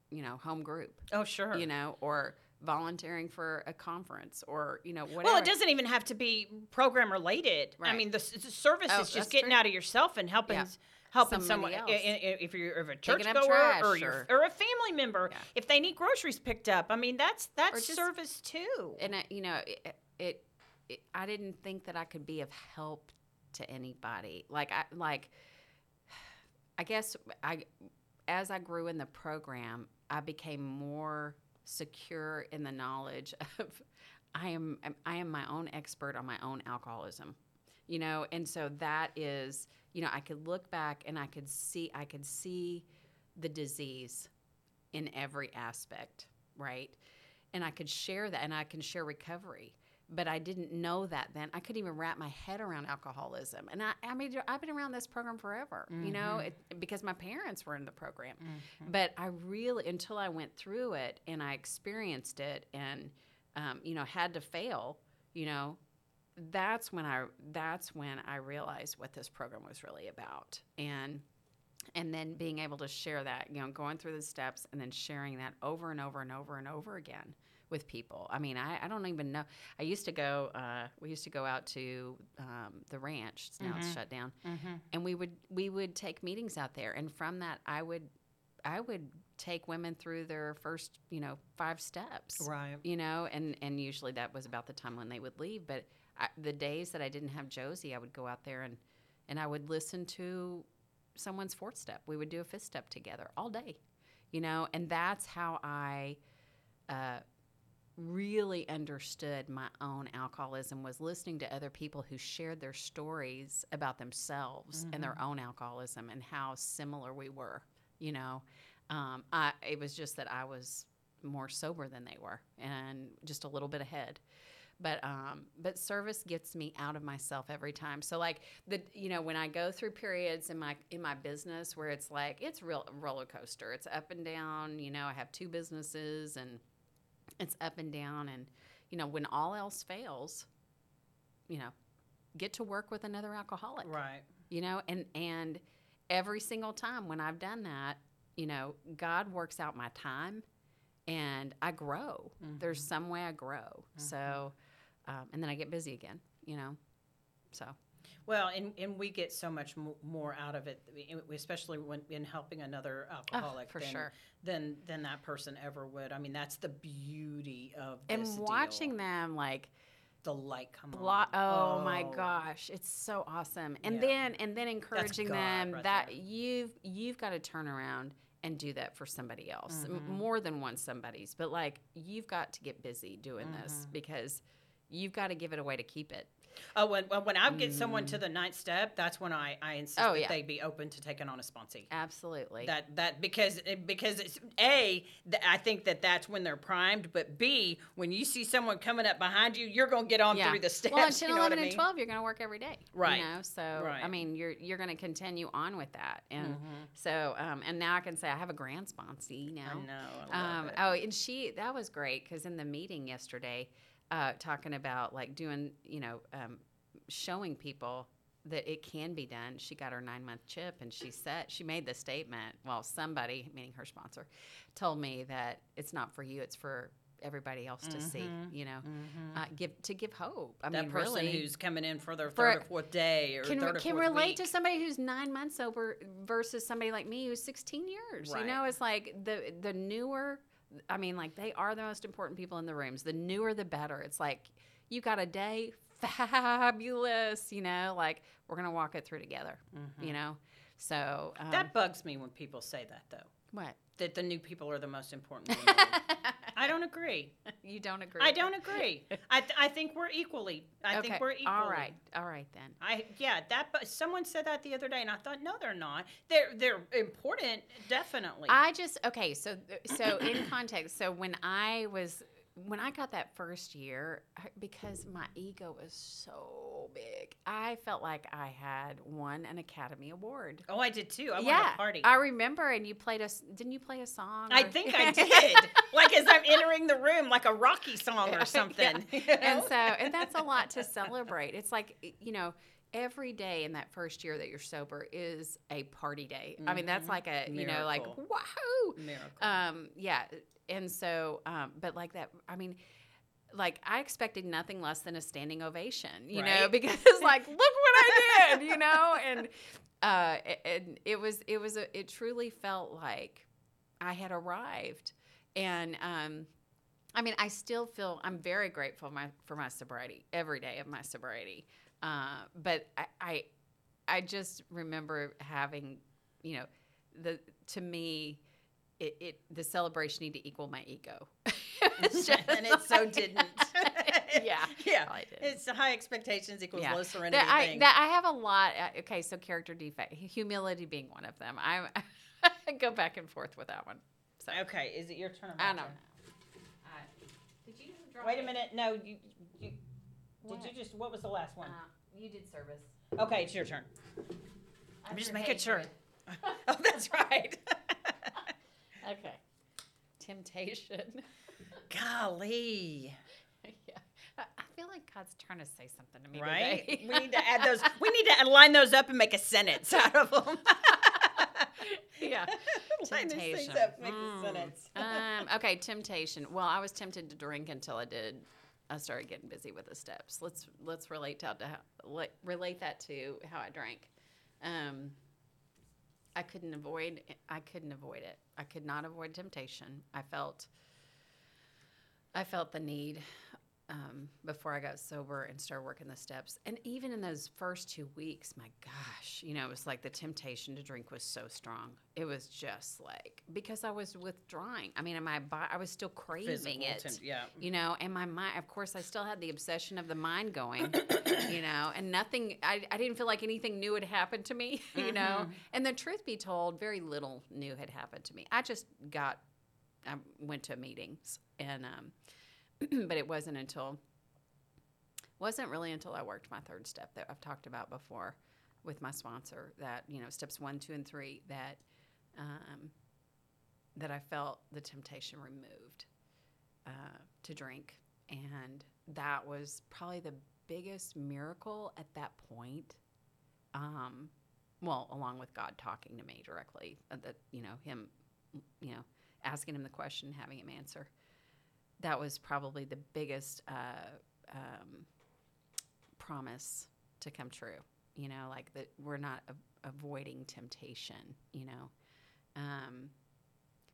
you know, home group. Oh sure. You know, or volunteering for a conference, or you know, whatever. Well, it doesn't even have to be program related. I mean, the, the service Oh, is just getting true. out of yourself and helping Yeah. helping someone. Somebody i- else. If you're if a church Picking goer trash or, or- or a family member, Yeah. if they need groceries picked up, I mean, that's that's just- service too. and I, you know it, it, it i didn't think that i could be of help to anybody like i like i guess i as i grew in the program i became more secure in the knowledge of i am i am my own expert on my own alcoholism you know and so that is you know i could look back and i could see i could see the disease in every aspect right and I could share that and I can share recovery. But I didn't know that then. I couldn't even wrap my head around alcoholism. And I, I mean, I've been around this program forever, you know, it, because my parents were in the program. But I really, until I went through it and I experienced it and, um, you know, had to fail, you know, that's when I, that's when I realized what this program was really about. And, and then being able to share that, you know, going through the steps and then sharing that over and over and over and over again with people. I mean, I, I don't even know. I used to go. Uh, we used to go out to um, the ranch. Now it's shut down, and we would we would take meetings out there. And from that, I would I would take women through their first you know five steps Right. you know and and usually that was about the time when they would leave but I, the days that i didn't have josie i would go out there and and i would listen to someone's fourth step we would do a fifth step together all day you know and that's how i uh, really understood my own alcoholism was listening to other people who shared their stories about themselves and their own alcoholism and how similar we were you know um, I, it was just that i was more sober than they were and just a little bit ahead but um, but service gets me out of myself every time. So like the you know when I go through periods in my in my business where it's like it's real roller coaster. It's up and down. You know I have two businesses and it's up and down. And you know when all else fails, you know get to work with another alcoholic. Right. you know and and every single time when i've done that you know god works out my time and i grow. There's some way i grow. So um, and then i get busy again you know so Well, and, and we get so much mo- more out of it, especially when in helping another alcoholic for than, sure. than than that person ever would. I mean, that's the beauty of and watching deal. them like the light come blo- on. oh, my gosh it's so awesome and Yeah. then and then encouraging them right that there. you've you've got to turn around and do that for somebody else Mm-hmm. more than one somebody's but like you've got to get busy doing this Mm-hmm. because you've got to give it away to keep it Oh, when when when I get someone to the ninth step, that's when I I insist Oh, that yeah. they be open to taking on a sponsee. absolutely That that because because it's a th- I think that that's when they're primed, but b when you see someone coming up behind you, you're gonna get on through the steps. Well, and 10, you know 11, I mean? and 12, you're going to work every day. Right. You know, so, Right. I mean, you're you're going to continue on with that. And Mm-hmm. so, um, and now I can say I have a grand sponsee now. I know. I Um, oh, and she, that was great because in the meeting yesterday, uh, talking about like doing, you know, um, showing people that it can be done. She got her nine month chip, and she said she made the statement. Well, somebody, meaning her sponsor, told me that it's not for you; it's for everybody else to see. You know, uh, give to give hope. I Mm-hmm. that mean, person really, who's coming in for their For- third or fourth day or can third or can relate week. to somebody who's nine months over versus somebody like me who's 16 years. Right. You know, it's like the the newer. I mean, like they are the most important people in the rooms. The newer, the better. It's like you got a day, fabulous. You know, like we're gonna walk it through together. You know, so um, Mm-hmm. That bugs me when people say that, though. what That the new people are the most important. in the room. I don't agree. you don't agree? I don't agree. I, th- I think we're equally. I okay. think we're equally. All right, all right then. I yeah that but someone said that the other day and I thought no they're not they're they're important definitely I just okay. So so in context, so when I was when I got that first year, because my ego was so big, I felt like I had won an Academy Award. oh I did too. I yeah, wanted a party. I remember, and you played us. Didn't you play a song? I or- think I did. Like as I'm entering the room like a Rocky song or something you and so and that's a lot to celebrate. It's like you know every day in that first year that you're sober is a party day. I mean that's like a you know like Miracle. wahoo! Miracle. Um yeah. And so um but like that i mean like i expected nothing less than a standing ovation you know because like look what i did you know and uh and it was it was a, it truly felt like i had arrived and um I mean, I still feel I'm very grateful my, for my sobriety every day of my sobriety. Uh, but I, I, I just remember having, you know, the to me, it, it the celebration need to equal my ego. It's just and it so didn't yeah, yeah probably didn't. it's high expectations equals Yeah. low serenity That I, thing. that I have a lot. Uh, okay, so character defect, humility being one of them. I, I go back and forth with that one. So okay is it your turn or my I don't know. turn? did you draw wait a minute no you, you did you just what was the last one Uh, you did service. okay it's your turn I'm That's just your making sure. oh that's right Okay. Temptation. Golly yeah. I feel like God's trying to say something to me right? today. we need to add those. We need to line those up and make a sentence out of them. yeah. line these things Temptation. up, make a Mm. sentence. um, okay, temptation. Well, I was tempted to drink until I did. I started getting busy with the steps. Let's let's relate to, to how, relate that to how I drank. Um, I couldn't avoid. I couldn't avoid it. I could not avoid temptation. I felt. I felt the need um, before I got sober and started working the steps. And even in those first two weeks, my gosh, you know, it was like the temptation to drink was so strong. It was just like because I was withdrawing. I mean, in my body, I was still craving Physical it. temp- yeah. You know, and my mind, of course, I still had the obsession of the mind going, you know, and nothing, I, I didn't feel like anything new had happened to me, you know. And the truth be told, very little new had happened to me. I just got, I went to meetings and, um, but it wasn't until wasn't really until I worked my third step that I've talked about before with my sponsor that you know steps one, two, and three that um, that I felt the temptation removed uh, to drink, and that was probably the biggest miracle at that point. Um, well, along with God talking to me directly, uh, that you know him, you know, asking him the question, having him answer that was probably the biggest uh, um, promise to come true. You know, like that we're not a- avoiding temptation. You know, um,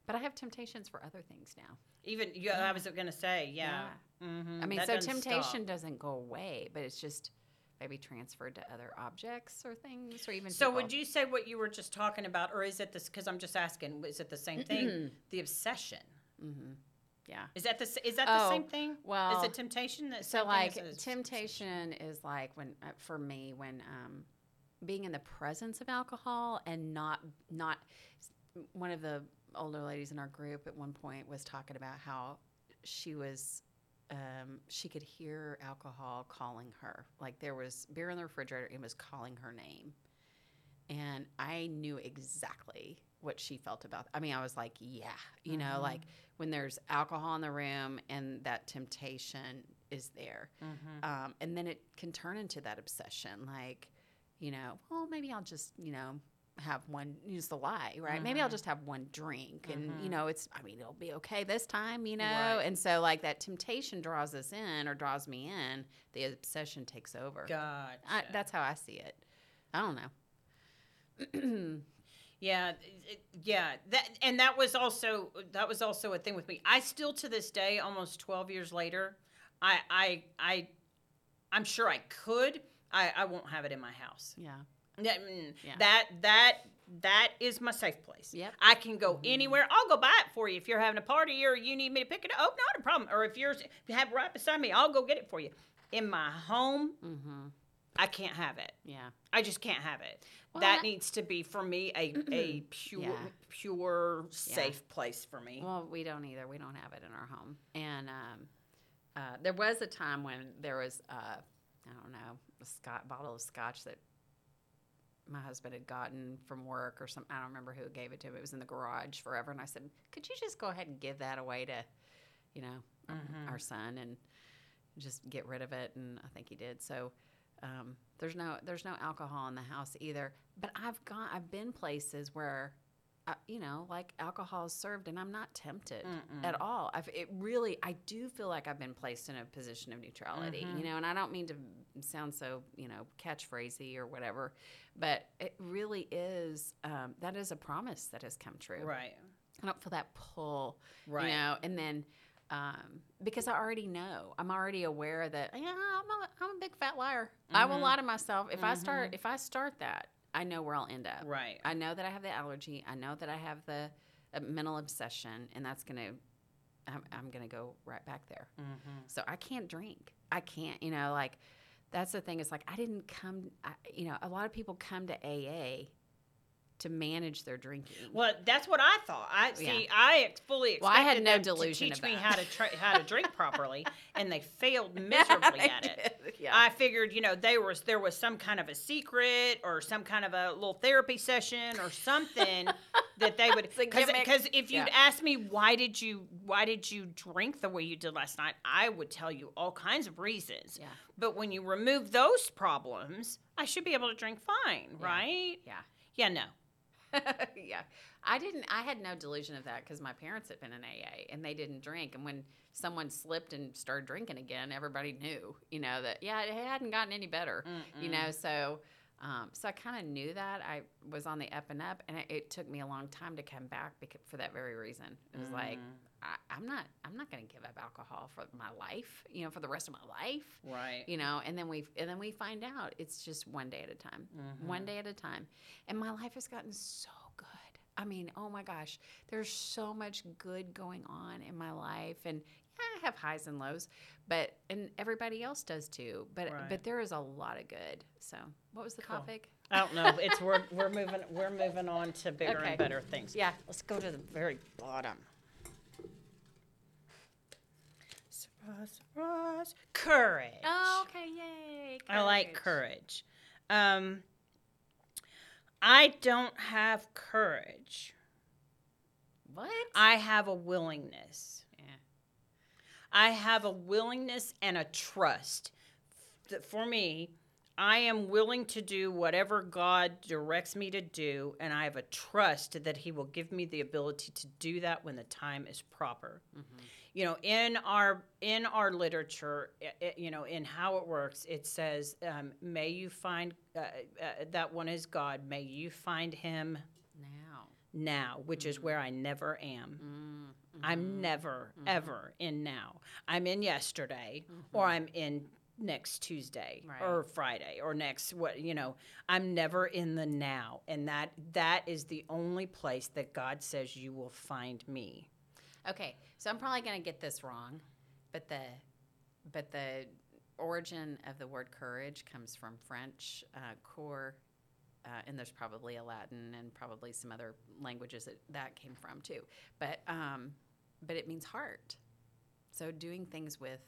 but I have temptations for other things now. Even yeah, I was going to say, yeah. Mhm, I mean, that so doesn't temptation stop. doesn't go away, but it's just maybe transferred to other objects or things, or even. So people. would you say what you were just talking about, or is it this? Because I'm just asking, is it the same thing? the obsession Mm-hmm. Yeah. is that the is that the Oh, same thing? well is it temptation? That So like temptation is like when uh, for me when um, being in the presence of alcohol and not not one of the older ladies in our group at one point was talking about how she was um, she could hear alcohol calling her like there was beer in the refrigerator and it was calling her name and I knew exactly what she felt about. I mean, I was like, yeah, you know, like when there's alcohol in the room and that temptation is there, Mhm. um, and then it can turn into that obsession. Like, you know, well, maybe I'll just, you know, have one use the lie, right? Maybe I'll Mhm. just have one drink and you Mhm. know, it's I mean, it'll be okay this time, you know. Right. And so like that temptation draws us in or draws me in, the obsession takes over. God. I, that's how I see it. I don't know. Yeah, it- yeah. That and that was also that was also a thing with me. I still to this day, almost twelve years later, I I I I'm sure I could. I I won't have it in my house. yeah. That mm, Yeah. that that that is my safe place. Yep. I can go Mhm. anywhere. I'll go buy it for you if you're having a party or you need me to pick it up. Oh, not a problem. Or if you're if you have it right beside me, I'll go get it for you. In my home, Mhm. I can't have it. Yeah. I just can't have it. Well, that I- needs to be for me a a pure Yeah. pure safe place for me. Well, we don't either. We don't have it in our home. And um, uh, there was a time when there was, uh, I don't know, a scotch, bottle of scotch that my husband had gotten from work or something. I don't remember who gave it to him. It was in the garage forever. And I said, could you just go ahead and give that away to, you know, our- Mhm. our son and just get rid of it? And I think he did. So um, there's no there's no alcohol in the house either. But I've gone I've been places where, uh, you know, like alcohol is served, and I'm not tempted Mm-mm. at all. I've it really I do feel like I've been placed in a position of neutrality, Mhm. you know, and I don't mean to sound so you know catchphrasy or whatever, but it really is um, that is a promise that has come true. Right. I don't feel that pull, Right. you know, and then. Um, because I already know, I'm already aware that yeah, I'm a, I'm a big fat liar. I will Mhm. lie to myself if I start Mhm. if I start that. I know where I'll end up. Right. I know that I have the allergy. I know that I have the uh, mental obsession, and that's gonna, I'm, I'm gonna go right back there. Mm-hmm. So I can't drink. I can't, you know, like that's the thing. It's like I didn't come. I, you know, a lot of people come to AA to manage their drinking. Well, that's what I thought. I Yeah. see. I fully expected Well, I had no them delusion to teach me how to tra- how to drink properly, and they failed miserably at it. Yeah. I figured, you know, they was there was some kind of a secret or some kind of a little therapy session or something that they would a because if you'd Yeah. asked me why did you why did you drink the way you did last night, I would tell you all kinds of reasons. yeah. But when you remove those problems, I should be able to drink fine, right? Yeah. Yeah, no. yeah. I didn't, I had no delusion of that because my parents had been in AA and they didn't drink. And when someone slipped and started drinking again, everybody knew, you know, that, yeah, it hadn't gotten any better, you know, so. Um, so I kind of knew that I was on the up and up, and it, it took me a long time to come back because, for that very reason. It was like Mm. I, I'm not, I'm not going to give up alcohol for my life, you know, for the rest of my life, Right. you know. And then we, and then we find out it's just one day at a time one Mm-hmm. day at a time. And my life has gotten so good. I mean, oh my gosh, there's so much good going on in my life. And yeah, I have highs and lows, but and everybody else does too. But Right. but there is a lot of good. So what was the Cool. topic? I don't know. It's we're we're moving we're moving on to bigger Okay. and better things. Yeah. Let's go to the very bottom. Surprise, surprise. Courage. Oh, okay, yay. I like courage. Um I don't have courage. What? I have a willingness. yeah. I have a willingness and a trust that for me, I am willing to do whatever God directs me to do, and I have a trust that He will give me the ability to do that when the time is proper. You know, in our in our literature, i- i- you know, in how it works, it says, um, "May you find uh, uh, that one is God. May you find Him Now. now," which is where I never am. Mm, I'm never, ever in now. I'm in yesterday or I'm in next Tuesday Right. or Friday or next what you know I'm never in the now and that that is the only place that God says you will find me. Okay, so I'm probably going to get this wrong, but the but the origin of the word courage comes from French uh, core, uh, and there's probably a Latin and probably some other languages that that came from too. But um, but it means heart. So doing things with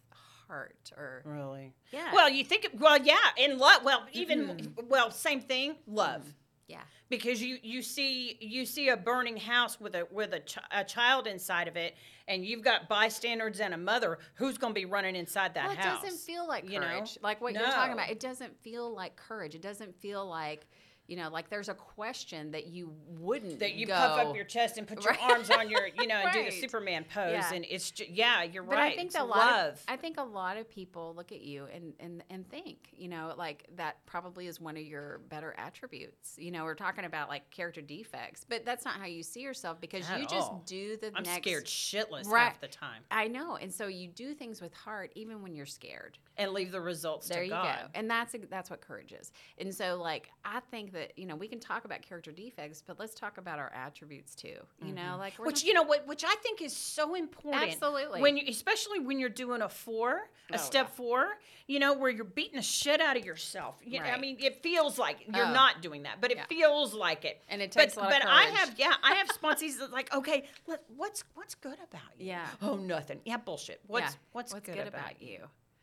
heart or Really? yeah. Well, you think well yeah, in love well even well same thing, love. Yeah. because you you see you see a burning house with a with a, ch- a child inside of it and you've got bystanders and a mother who's going to be running inside that house? well, it house doesn't feel like you know? courage. Like what you're talking about. It doesn't feel like courage. It doesn't feel like, you know, like there's a question that you wouldn't that you go. puff up your chest and put your Right. arms on your you know and do the superman pose Yeah. and it's just yeah you're But right I think it's a lot love Of, I think a lot of people look at you and, and and think, you know, like that probably is one of your better attributes. You know, we're talking about like character defects, but that's not how you see yourself because At you just all. do the i'm next scared shitless Right. half the time I know, and so you do things with heart even when you're scared. And leave the results There to you god go, and that's that's what courage is. And so, like, I think that you know we can talk about character defects, but let's talk about our attributes too. You know, mm-hmm. like we're which not- you know what which i think is so important Absolutely. when you especially when you're doing a four a Oh, step yeah. four you know where you're beating the shit out of yourself you know, i mean it feels like you're Oh. not doing that but it Yeah. feels like it And it but, takes a lot of but i have yeah i have sponsees that like okay let, what's what's good about you Yeah. oh nothing yeah bullshit what's Yeah. what's, good, about, you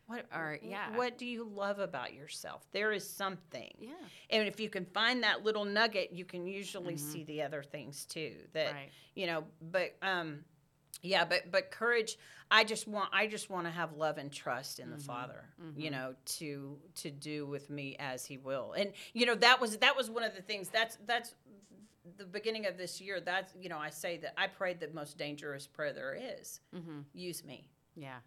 what wh- yeah. what do you love about yourself there is something Yeah. and if you can find that little nugget you can usually see the other things too that Mm-hmm. Right. you know but um yeah but but courage i just want i just want to have love and trust in the Mm-hmm. father you know to to do with me as he will and you know that was that was one of the things that's that's the beginning of this year that's you know i say that i prayed the most dangerous prayer there is. Mm-hmm. use me Yeah.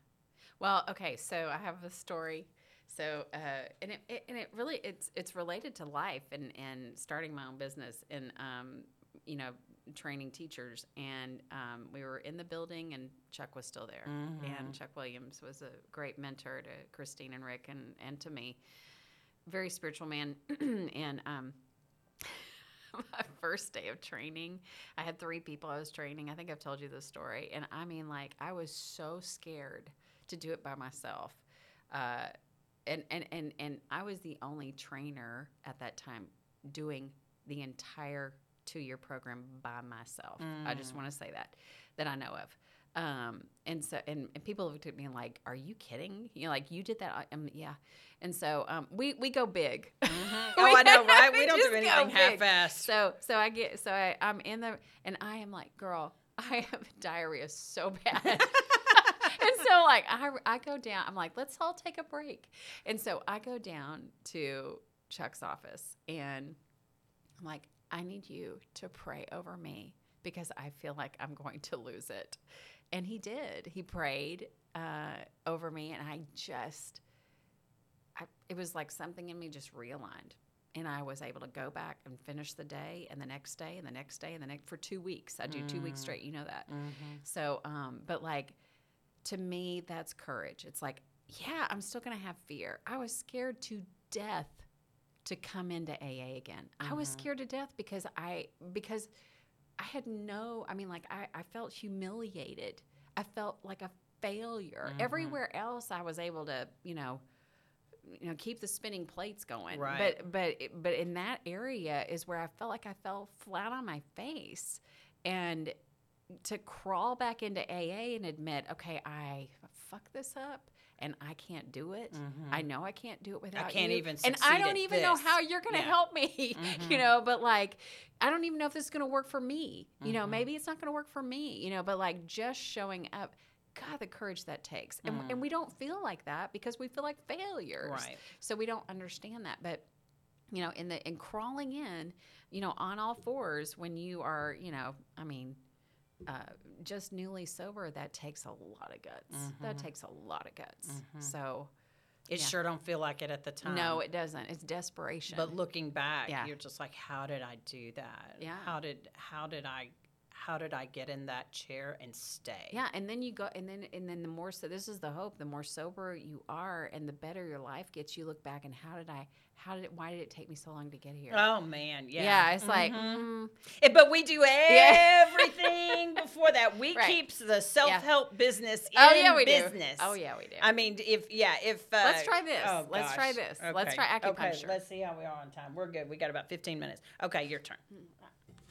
Well, okay. So I have a story. So, uh, and it, it and it really it's it's related to life and and starting my own business and um, you know training teachers and um, we were in the building and Chuck was still there and Chuck Williams was a great mentor to Christine and Rick and and to me, very spiritual man and um, my first day of training, I had three people I was training. I think I've told you this story. And I mean, like, I was so scared to do it by myself. Uh, and, and, and, and I was the only trainer at that time doing the entire two year program by myself. I just want to say that, that I know of. Um, and so, and, and people looked at me and like, are you kidding? You know, like you did that. Um, yeah. And so, um, we, we go big. oh i know right we don't do anything half-assed So so I get so I, I'm in the and I am like, girl, I have diarrhea so bad. and so like I I go down, I'm like, let's all take a break. And so I go down to Chuck's office and I'm like, I need you to pray over me because I feel like I'm going to lose it. And he did. He prayed uh, over me, and I just, I, it was like something in me just realigned. And I was able to go back and finish the day, and the next day, and the next day, and the next for two weeks. I do two weeks straight. You know that. So, um, but like, to me, that's courage. It's like, yeah, I'm still gonna have fear. I was scared to death to come into AA again. I was mm-hmm. scared to death because I because I had no I mean like I, I felt humiliated. I felt like a failure. Mm-hmm. Everywhere else I was able to, you know, you know, keep the spinning plates going. Right. But but but in that area is where I felt like I fell flat on my face. And to crawl back into AA and admit, okay, I fucked this up and I can't do it. Mm-hmm. I know I can't do it without you. I can't you. even and I don't even know how you're going to Yeah. help me. You mm-hmm. know, but like I don't even know if this is going to work for me. You know, mm-hmm. maybe it's not going to work for me, you know, but like just showing up God, the courage that takes. And, and mm. we don't feel like that because we feel like failures. Right. So we don't understand that. But you know, in the in crawling in, you know, on all fours when you are, you know, I mean, uh, just newly sober, that takes a lot of guts. That takes a lot of guts. So it Yeah. sure don't feel like it at the time no, it doesn't. It's desperation. But looking back, Yeah. you're just like, how did I do that? Yeah. How did how did I how did I get in that chair and stay? yeah, and then you go, and then and then the more so, this is the hope. The more sober you are, and the better your life gets. You look back and how did I? How did? it Why did it take me so long to get here? Oh man, yeah. yeah. it's like mm, Eh, But we do everything before that. We Right. keeps the self help business in oh yeah, we business. do. Oh yeah, we do. I mean, if yeah, if uh, Let's try this. oh, Let's try gosh. this. Let's Okay. try Okay, acupuncture. let's see how we are on time. We're good. We got about 15 minutes. Okay, your turn. Are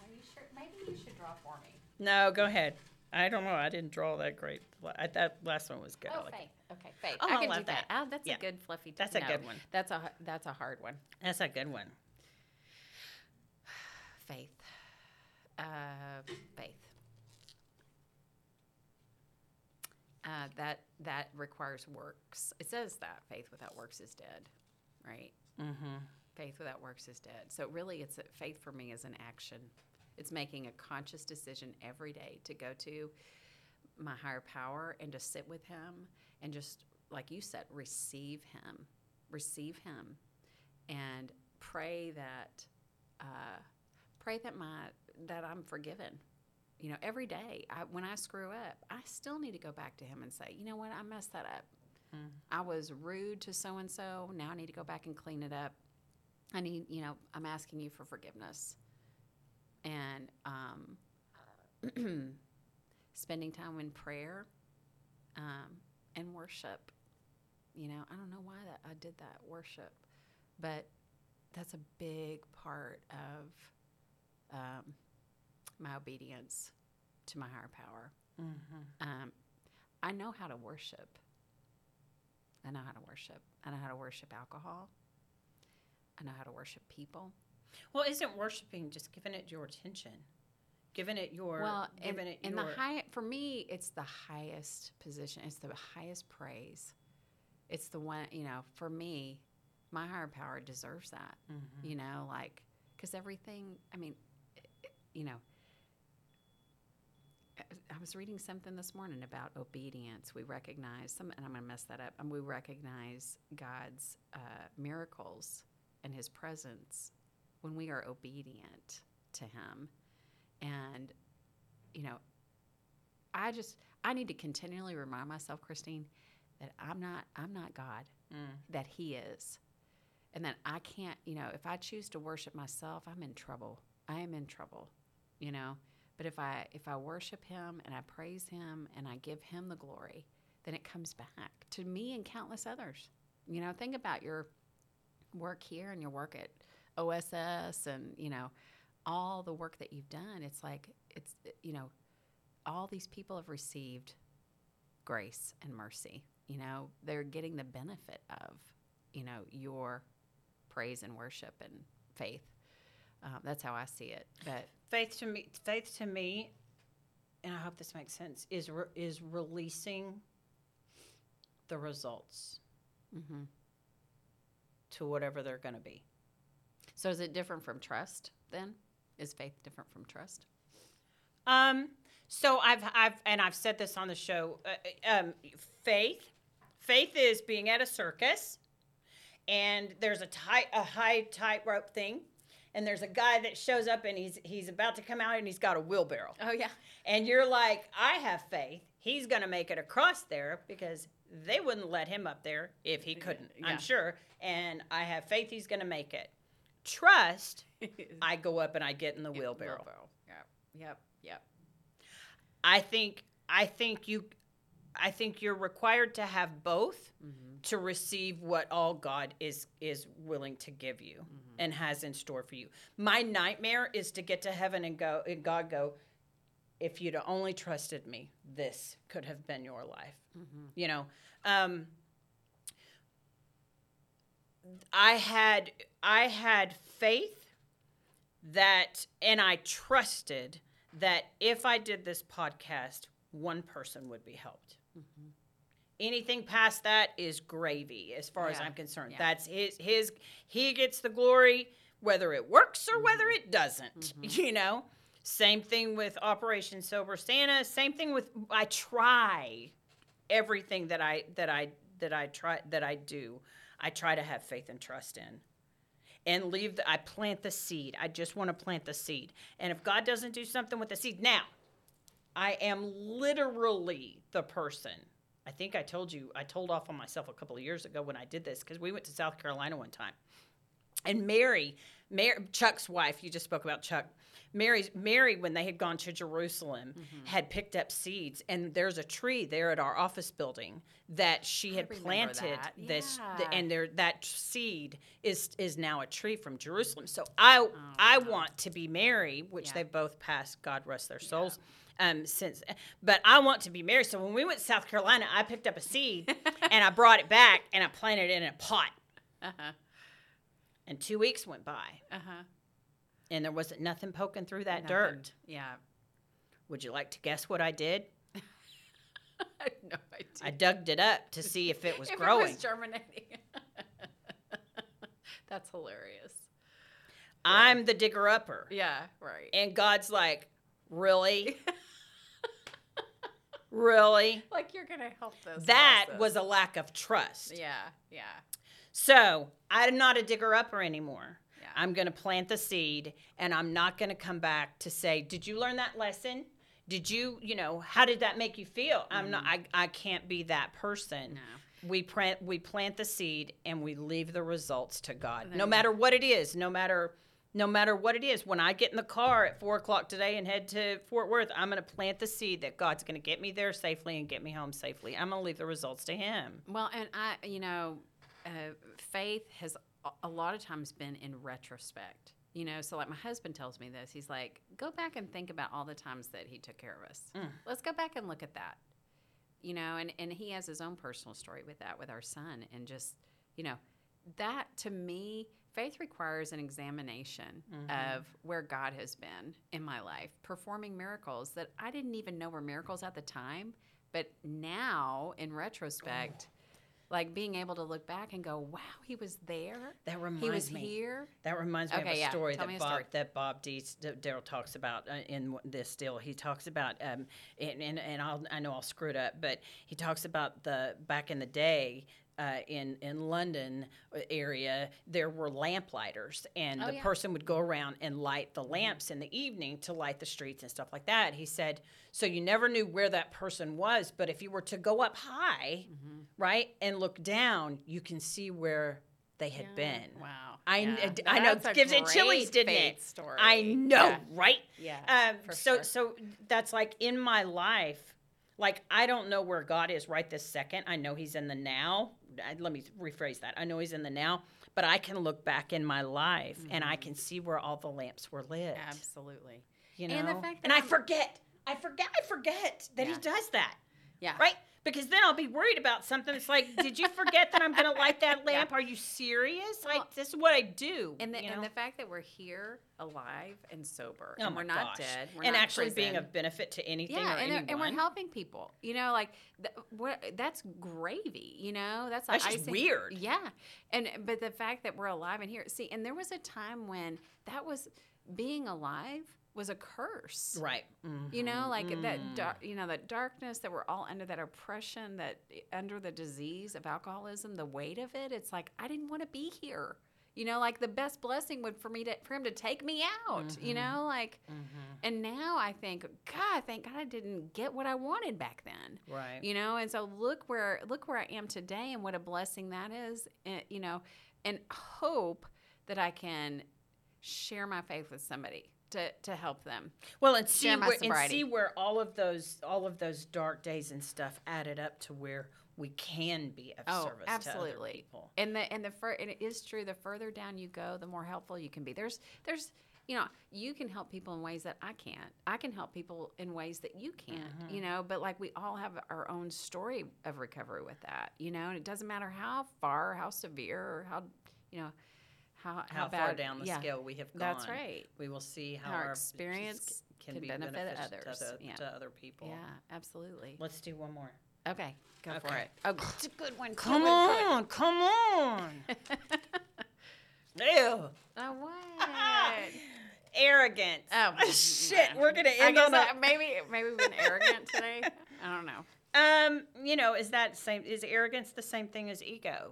you sure? Maybe you should draw for me. No, go ahead. I don't know. I didn't draw that great. I, that last one was good. Oh, like. Faith. Okay, Faith. Oh, I can do that. that. Oh, that's Yeah. a good fluffy. That's a no, good one. That's a that's a hard one. That's a good one. Faith. Uh, faith. Uh, that that requires works. It says that faith without works is dead, right? Mm-hmm. Faith without works is dead. So really, it's a, faith for me is an action. It's making a conscious decision every day to go to my higher power and to sit with Him and just like you said, receive Him, receive Him, and pray that uh, pray that my that I'm forgiven. You know, every day I, when I screw up, I still need to go back to Him and say, you know what, I messed that up. Mm. I was rude to so and so. Now I need to go back and clean it up. I need, you know, I'm asking you for forgiveness. And um, spending time in prayer um, and worship. You know, I don't know why that I did that worship, but that's a big part of um, my obedience to my higher power. Mm-hmm. Um, I know how to worship. I know how to worship. I know how to worship alcohol. I know how to worship people. Well, isn't worshiping just giving it your attention, giving it your well, giving and, it and your the high for me, it's the highest position. It's the highest praise. It's the one you know. For me, my higher power deserves that. Mhm. You know, like because everything. I mean, you know. I- I was reading something this morning about obedience. We recognize some, and I'm going to mess that up. And we recognize God's uh, miracles and His presence when we are obedient to Him. And you know, I just I need to continually remind myself, Christine, that I'm not I'm not God, Mm. that He is, and that I can't. You know, if I choose to worship myself, I'm in trouble. I am in trouble. You know, but if I if I worship Him and I praise Him and I give Him the glory, then it comes back to me and countless others. You know, think about your work here and your work at OSS and you know all the work that you've done. It's like it's you know all these people have received grace and mercy. You know, they're getting the benefit of you know your praise and worship and faith. Um, that's how I see it. But faith to me faith to me and i hope this makes sense is re- is releasing the results mhm. to whatever they're going to be so is it different from trust? Then is faith different from trust? um so i've i've and i've said this on the show uh, um faith faith is being at a circus and there's a tight a high tightrope thing and there's a guy that shows up and he's he's about to come out and he's got a wheelbarrow Oh yeah. and you're like, I have faith. He's going to make it across there because they wouldn't let him up there if he couldn't, Yeah. I'm sure. And I have faith he's going to make it. Trust, I go up and I get in the wheelbarrow. Yep. Yep. Yep. I think I think you I think you're required to have both to receive what all God is is willing to give you and has in store for you. My nightmare is to get to heaven and go and God go if you'd only trusted me, this could have been your life. You know, um, I had I had faith that, and I trusted that if I did this podcast, one person would be helped. Mm-hmm. Anything past that is gravy, as far as I'm concerned. yeah. That's his his. He gets the glory, whether it works or whether mm-hmm. it doesn't. Mm-hmm. You know. Same thing with Operation Sober Santa. Same thing with I try everything that I that I that I try that I do. I try to have faith and trust in and leave the, I plant the seed. I just want to plant the seed. And if God doesn't do something with the seed, now I am literally the person. I think I told you I told off on myself a couple of years ago when I did this because we went to South Carolina one time. And Mary, Mary, Chuck's wife, you just spoke about Chuck. Mary's Mary, when they had gone to Jerusalem, had picked up seeds, and there's a tree there at our office building that she had planted that. this, Yeah. and there that seed is is now a tree from Jerusalem. So I I want to be Mary, which Oh, Yeah. they've both passed. God rest their souls. Um, since, but I want to be Mary. So when we went to South Carolina, I picked up a seed and I brought it back and I planted it in a pot. Uh huh. And two weeks went by, Uh huh. And there wasn't nothing poking through that Nothing. dirt. Yeah. Would you like to guess what I did? I no idea. I dug it up to see if it was if growing. It was germinating. That's hilarious. I'm the digger upper. Yeah, right. And God's like, Really? really? like you're gonna help this. That process. was a lack of trust. Yeah, yeah. So I'm not a digger upper anymore. I'm going to plant the seed and I'm not going to come back to say, Did you learn that lesson? Did you, you know, how did that make you feel? I'm not, I, I can't be that person. No. We plant, we plant the seed and we leave the results to God. No matter what it is, no matter, no matter what it is. When I get in the car at four o'clock today and head to Fort Worth, I'm going to plant the seed that God's going to get me there safely and get me home safely. I'm going to leave the results to Him. Well, and I, you know, uh, faith has a- lot of times been in retrospect. You know, so like my husband tells me this. He's like, go back and think about all the times that he took care of us. Mm. Let's go back and look at that. You know, and, and he has his own personal story with that with our son. And just, you know, that to me, faith requires an examination Mm-hmm. of where God has been in my life, performing miracles that I didn't even know were miracles at the time. But now, in retrospect, like being able to look back and go, wow, he was there. That reminds me. He was me. here. That reminds me of a yeah. story Tell that a Bob story. that Bob D. Daryl talks about uh, in this still. He talks about um, and and, and I'll, I know I'll screw it up, but he talks about the back in the day. Uh, in in London uh, area, there were lamplighters, and Oh, the yeah. person would go around and light the lamps in the evening to light the streets and stuff like that. He said, so you never knew where that person was, but if you were to go up high, Mm-hmm. right, and look down, you can see where they had been. Wow. I, Yeah. I know it gives it chillies, great didn't it? Story. I know, Yeah. right? Yeah, Um, so sure. so that's like in my life, like I don't know where God is right this second. I know He's in the now. Let me rephrase that. I know He's in the now, but I can look back in my life and I can mm-hmm. see where all the lamps were lit. Absolutely. You know, And the fact that I I'm- forget. I forget. I forget that He does that. Yeah. Right? Because then I'll be worried about something. It's like, did you forget that I'm going to light that lamp? Are you serious? Well, like, this is what I do. And the, you and the fact that we're here alive and sober Oh and we're not gosh. dead we're and not actually being prison. of benefit to anything yeah, or and, anyone. and we're helping people. You know, like th- what that's gravy. You know, that's like That's just weird. Yeah, and but the fact that we're alive and here. See, and there was a time when that was being alive was a curse. right. You know, like Mm. that, dar- you know, that darkness that we're all under, that oppression, that under the disease of alcoholism, the weight of it. It's like I didn't want to be here. You know, like the best blessing would for me to for him to take me out. You know, like, and now I think, God, thank God I didn't get what I wanted back then. Right. You know, and so look where look where I am today, and what a blessing that is. eh, you know, and hope that I can share my faith with somebody to to help them. Well, and see where and see where all of those all of those dark days and stuff added up to where we can be of Oh, service to absolutely. other people. And the and the fur and it is true. The further down you go, the more helpful you can be. There's there's you know you can help people in ways that I can't. I can help people in ways that you can't. Mm-hmm. You know, but like we all have our own story of recovery with that. You know, and it doesn't matter how far, how severe, or how you know how How, how, far down the yeah, scale we have gone. That's right. We will see how Our our experience can, can be benefit beneficial others. to, the, Yeah. to other people. Yeah, absolutely. Let's do one more. Okay, go for it. Oh, it's a good one. Come good one, good one. on, come on. Ew. Oh, what? Arrogance. Oh shit! We're gonna end on a. that- maybe maybe we've been arrogant today. I don't know. Um, you know, is that same? Is arrogance the same thing as ego?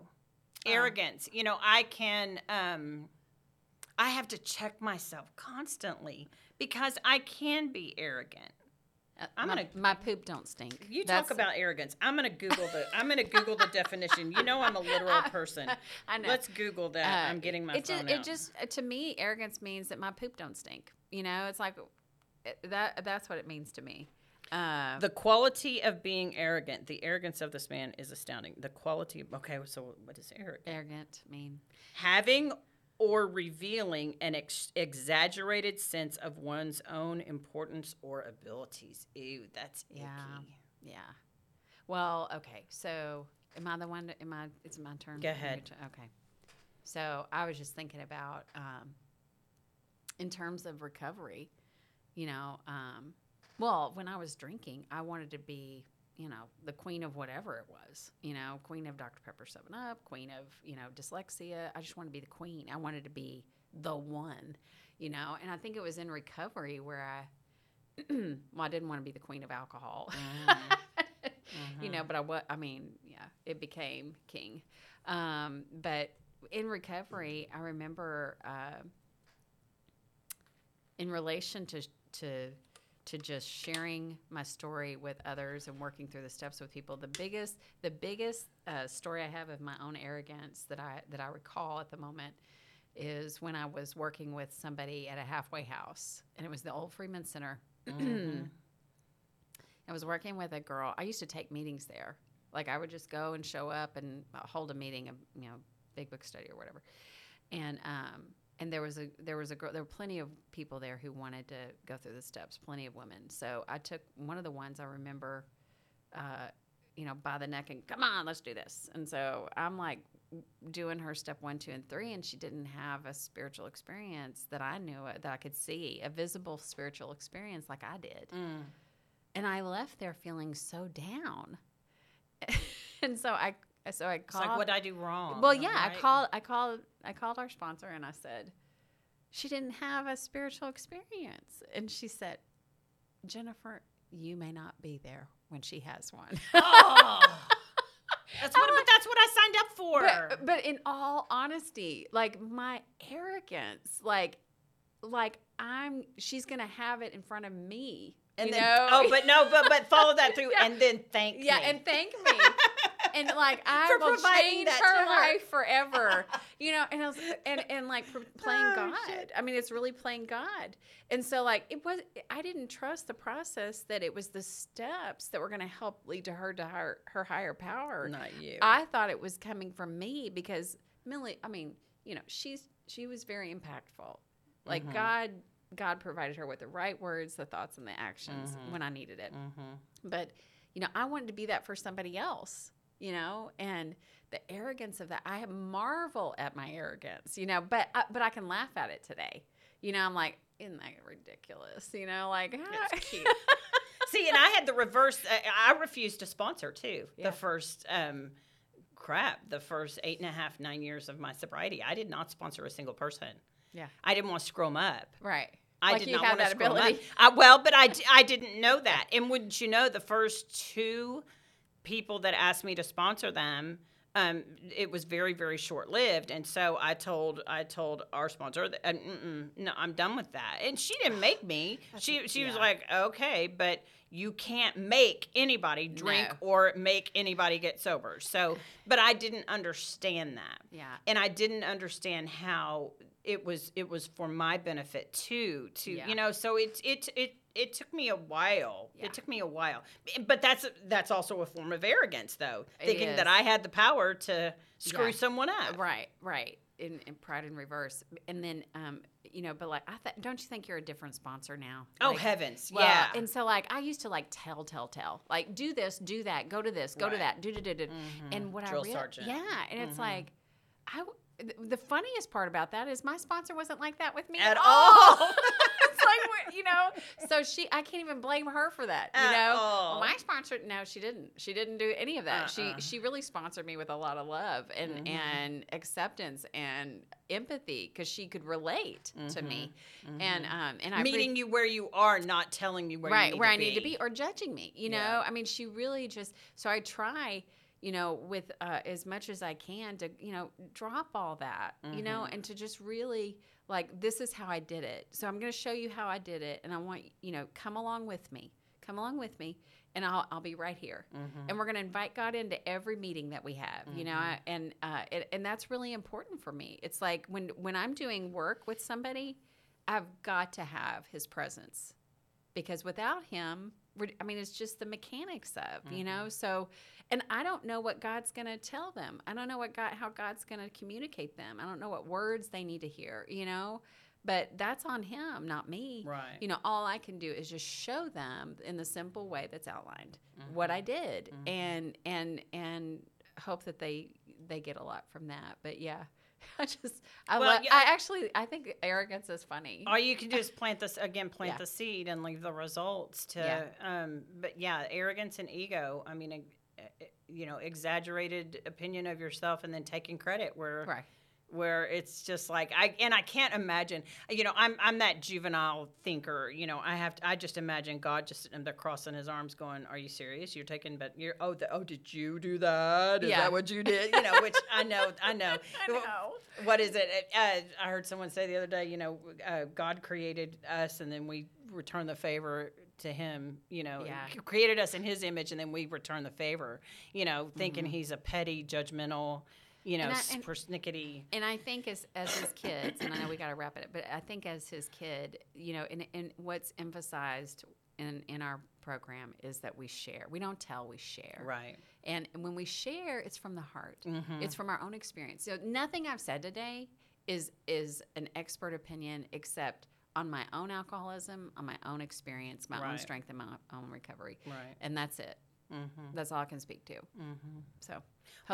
Arrogance. You know, I can. Um, I have to check myself constantly because I can be arrogant. Uh, I'm my, gonna- my poop don't stink. You That's- talk about arrogance. I'm gonna Google the. I'm gonna Google the definition. You know, I'm a literal person. I know. Let's Google that. Uh, I'm getting my it phone just, out. It just uh, to me, arrogance means that my poop don't stink. You know, it's like it, that. That's what it means to me. Uh, the quality of being arrogant. The arrogance of this man is astounding. The quality. Of, okay, so what is arrogant? arrogant mean. having or revealing an ex- exaggerated sense of one's own importance or abilities. Ew, that's icky. Yeah. Yeah. Well, okay. So, am I the one? To, am I? It's my turn. Go ahead. turn? Okay. So I was just thinking about um, in terms of recovery, you know, um, well, when I was drinking, I wanted to be, you know, the queen of whatever it was, you know, queen of Dr. Pepper 7 Up, queen of, you know, dyslexia. I just wanted to be the queen. I wanted to be the one, you know, and I think it was in recovery where I, well, I didn't want to be the queen of alcohol, you know, but I was, I mean, yeah, it became king. Um, but in recovery, I remember, uh, in relation to to to just sharing my story with others and working through the steps with people. The biggest the biggest uh, story i have of my own arrogance that i that i recall at the moment is when i was working with somebody at a halfway house and it was the old freeman center. I was working with a girl. I used to take meetings there. Like i would just go and show up and hold a meeting of you know big book study or whatever. And um, and there was a there was a girl there were plenty of people there who wanted to go through the steps plenty of women. So i took one of the ones i remember uh, you know by the neck and come on let's do this. And so i'm like doing her step one two and three and she didn't have a spiritual experience that i knew that i could see a visible spiritual experience like i did. And i left there feeling so down. And so i so i It's called like, what did I do wrong? well, yeah, I called. I called. I called our sponsor, and I said, she didn't have a spiritual experience, and she said, Jennifer, you may not be there when she has one. Oh. That's what, but that's what I signed up for. but, but in all honesty, like my arrogance, like, like I'm, she's gonna have it in front of me. And you then, know? oh, but no, but but follow that through, Yeah. and then thank yeah, me. and thank me. and like I For will change her her. life forever, you know. And I was, and and like playing Oh, God. shit. I mean, it's really playing God. And so like it was. I didn't trust the process that it was the steps that were going to help lead to her to her her higher power. not you. I thought it was coming from me because Millie. I mean, you know, she's she was very impactful. Like Mm-hmm. God. God provided her with the right words, the thoughts, and the actions Mm-hmm. when I needed it but you know i wanted to be that for somebody else you know and the arrogance of that i marvel at my arrogance you know but I, but i can laugh at it today you know i'm like isn't that ridiculous you know like It's cute. See, and I had the reverse. I, I refused to sponsor too. Yeah. The first um, crap, the first eight and a half, nine years of my sobriety, I did not sponsor a single person. Yeah I didn't want to screw them up. right I like did not want to screw 'em up. I, well, but I, I didn't know that. And wouldn't you know, the first two people that asked me to sponsor them, um, it was very, very short lived. And so I told I told our sponsor, that, uh, no, I'm done with that. And she didn't make me. she she was like, okay, but you can't make anybody drink No. or make anybody get sober. So, but I didn't understand that yeah and I didn't understand how it was it was for my benefit too to Yeah. you know so it it it it took me a while Yeah. it took me a while but that's that's also a form of arrogance though It thinking that I had the power to screw Yeah. someone up right right in, in pride in reverse and then um you know but like i th- don't you think you're a different sponsor now oh Like, heavens Well, yeah And so, like, I used to like tell, tell, tell, like, do this, do that, go to this, go to that, do, do, do, do. And what Drill I real- sergeant. Mm-hmm. yeah, and it's like, I. w- The funniest part about that is my sponsor wasn't like that with me At at, all. all. it's like you know, so she, I can't even blame her for that. You At know, all. My sponsor, no, she didn't. She didn't do any of that. Uh-uh. She, she really sponsored me with a lot of love and Mm-hmm. and acceptance and empathy because she could relate to me, Mm-hmm. and um, and I pre- meeting you where you are not telling you where right you need where to I be. need to be or judging me. You know, Yeah. I mean, she really just. So I try, you know, with uh, as much as I can to, you know, drop all that, you Mm-hmm. know, and to just really like this is how I did it. So I'm going to show you how I did it, and I want you know, come along with me, come along with me, and I'll I'll be right here, Mm-hmm. and we're going to invite God into every meeting that we have, you know, I, and uh, it, and that's really important for me. It's like when when I'm doing work with somebody, I've got to have His presence because without him we're- i mean it's just the mechanics of you know so and i don't know what god's going to tell them i don't know what god how god's going to communicate them i don't know what words they need to hear you know but that's on him not me Right. you know all i can do is just show them in the simple way that's outlined what i did and and and hope that they they get a lot from that but yeah I just, I Well, love. yeah, I actually, I think arrogance is funny. All you can do is plant this again, plant Yeah. the seed and leave the results to. Yeah. Um, but yeah, arrogance and ego. I mean, you know, exaggerated opinion of yourself and then taking credit where Right. where it's just like I and I can't imagine. You know, I'm I'm that juvenile thinker. You know, I have to, I just imagine God just sitting there crossing his arms, going, "Are you serious? You're taking, but you're oh the, oh did you do that? Is Yeah. that what you did? You know, which I know I know. I know. What is it? Uh, I heard someone say the other day. You know, uh, God created us, and then we return the favor to Him. You know, Yeah. Created us in His image, and then we return the favor. You know, thinking He's a petty, judgmental, you know, And I- and- persnickety. And I think as as his kids, and I know we got to wrap it up, but I think as his kid, you know, and, and what's emphasized in in our program is that we share. We don't tell, we share. Right. And when we share, it's from the heart. Mm-hmm. It's from our own experience. So nothing I've said today is is an expert opinion except on my own alcoholism, on my own experience, my own strength, and my own recovery. Right. And that's it. Mm-hmm. That's all I can speak to. Mm-hmm. So Well,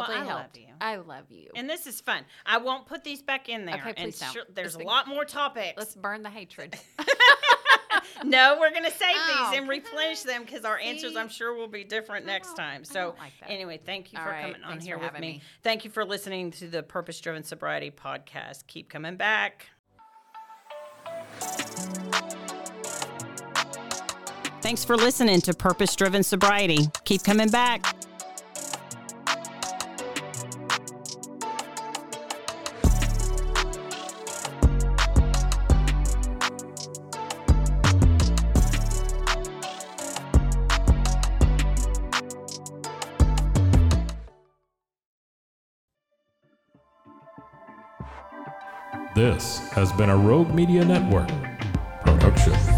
hopefully I it love helped. you. I love you. And this is fun. I won't put these back in there. Okay, and please don't. sure- there's Let's a lot more topics. Let's burn the hatred. no, we're going to save Oh, these and replenish them because our answers. I'm sure, will be different next time. So, like anyway, thank you All for right, coming on here with me. me. Thank you for listening to the Purpose Driven Sobriety podcast. Keep coming back. Thanks for listening to Purpose Driven Sobriety. Keep coming back. This has been a Rogue Media Network production.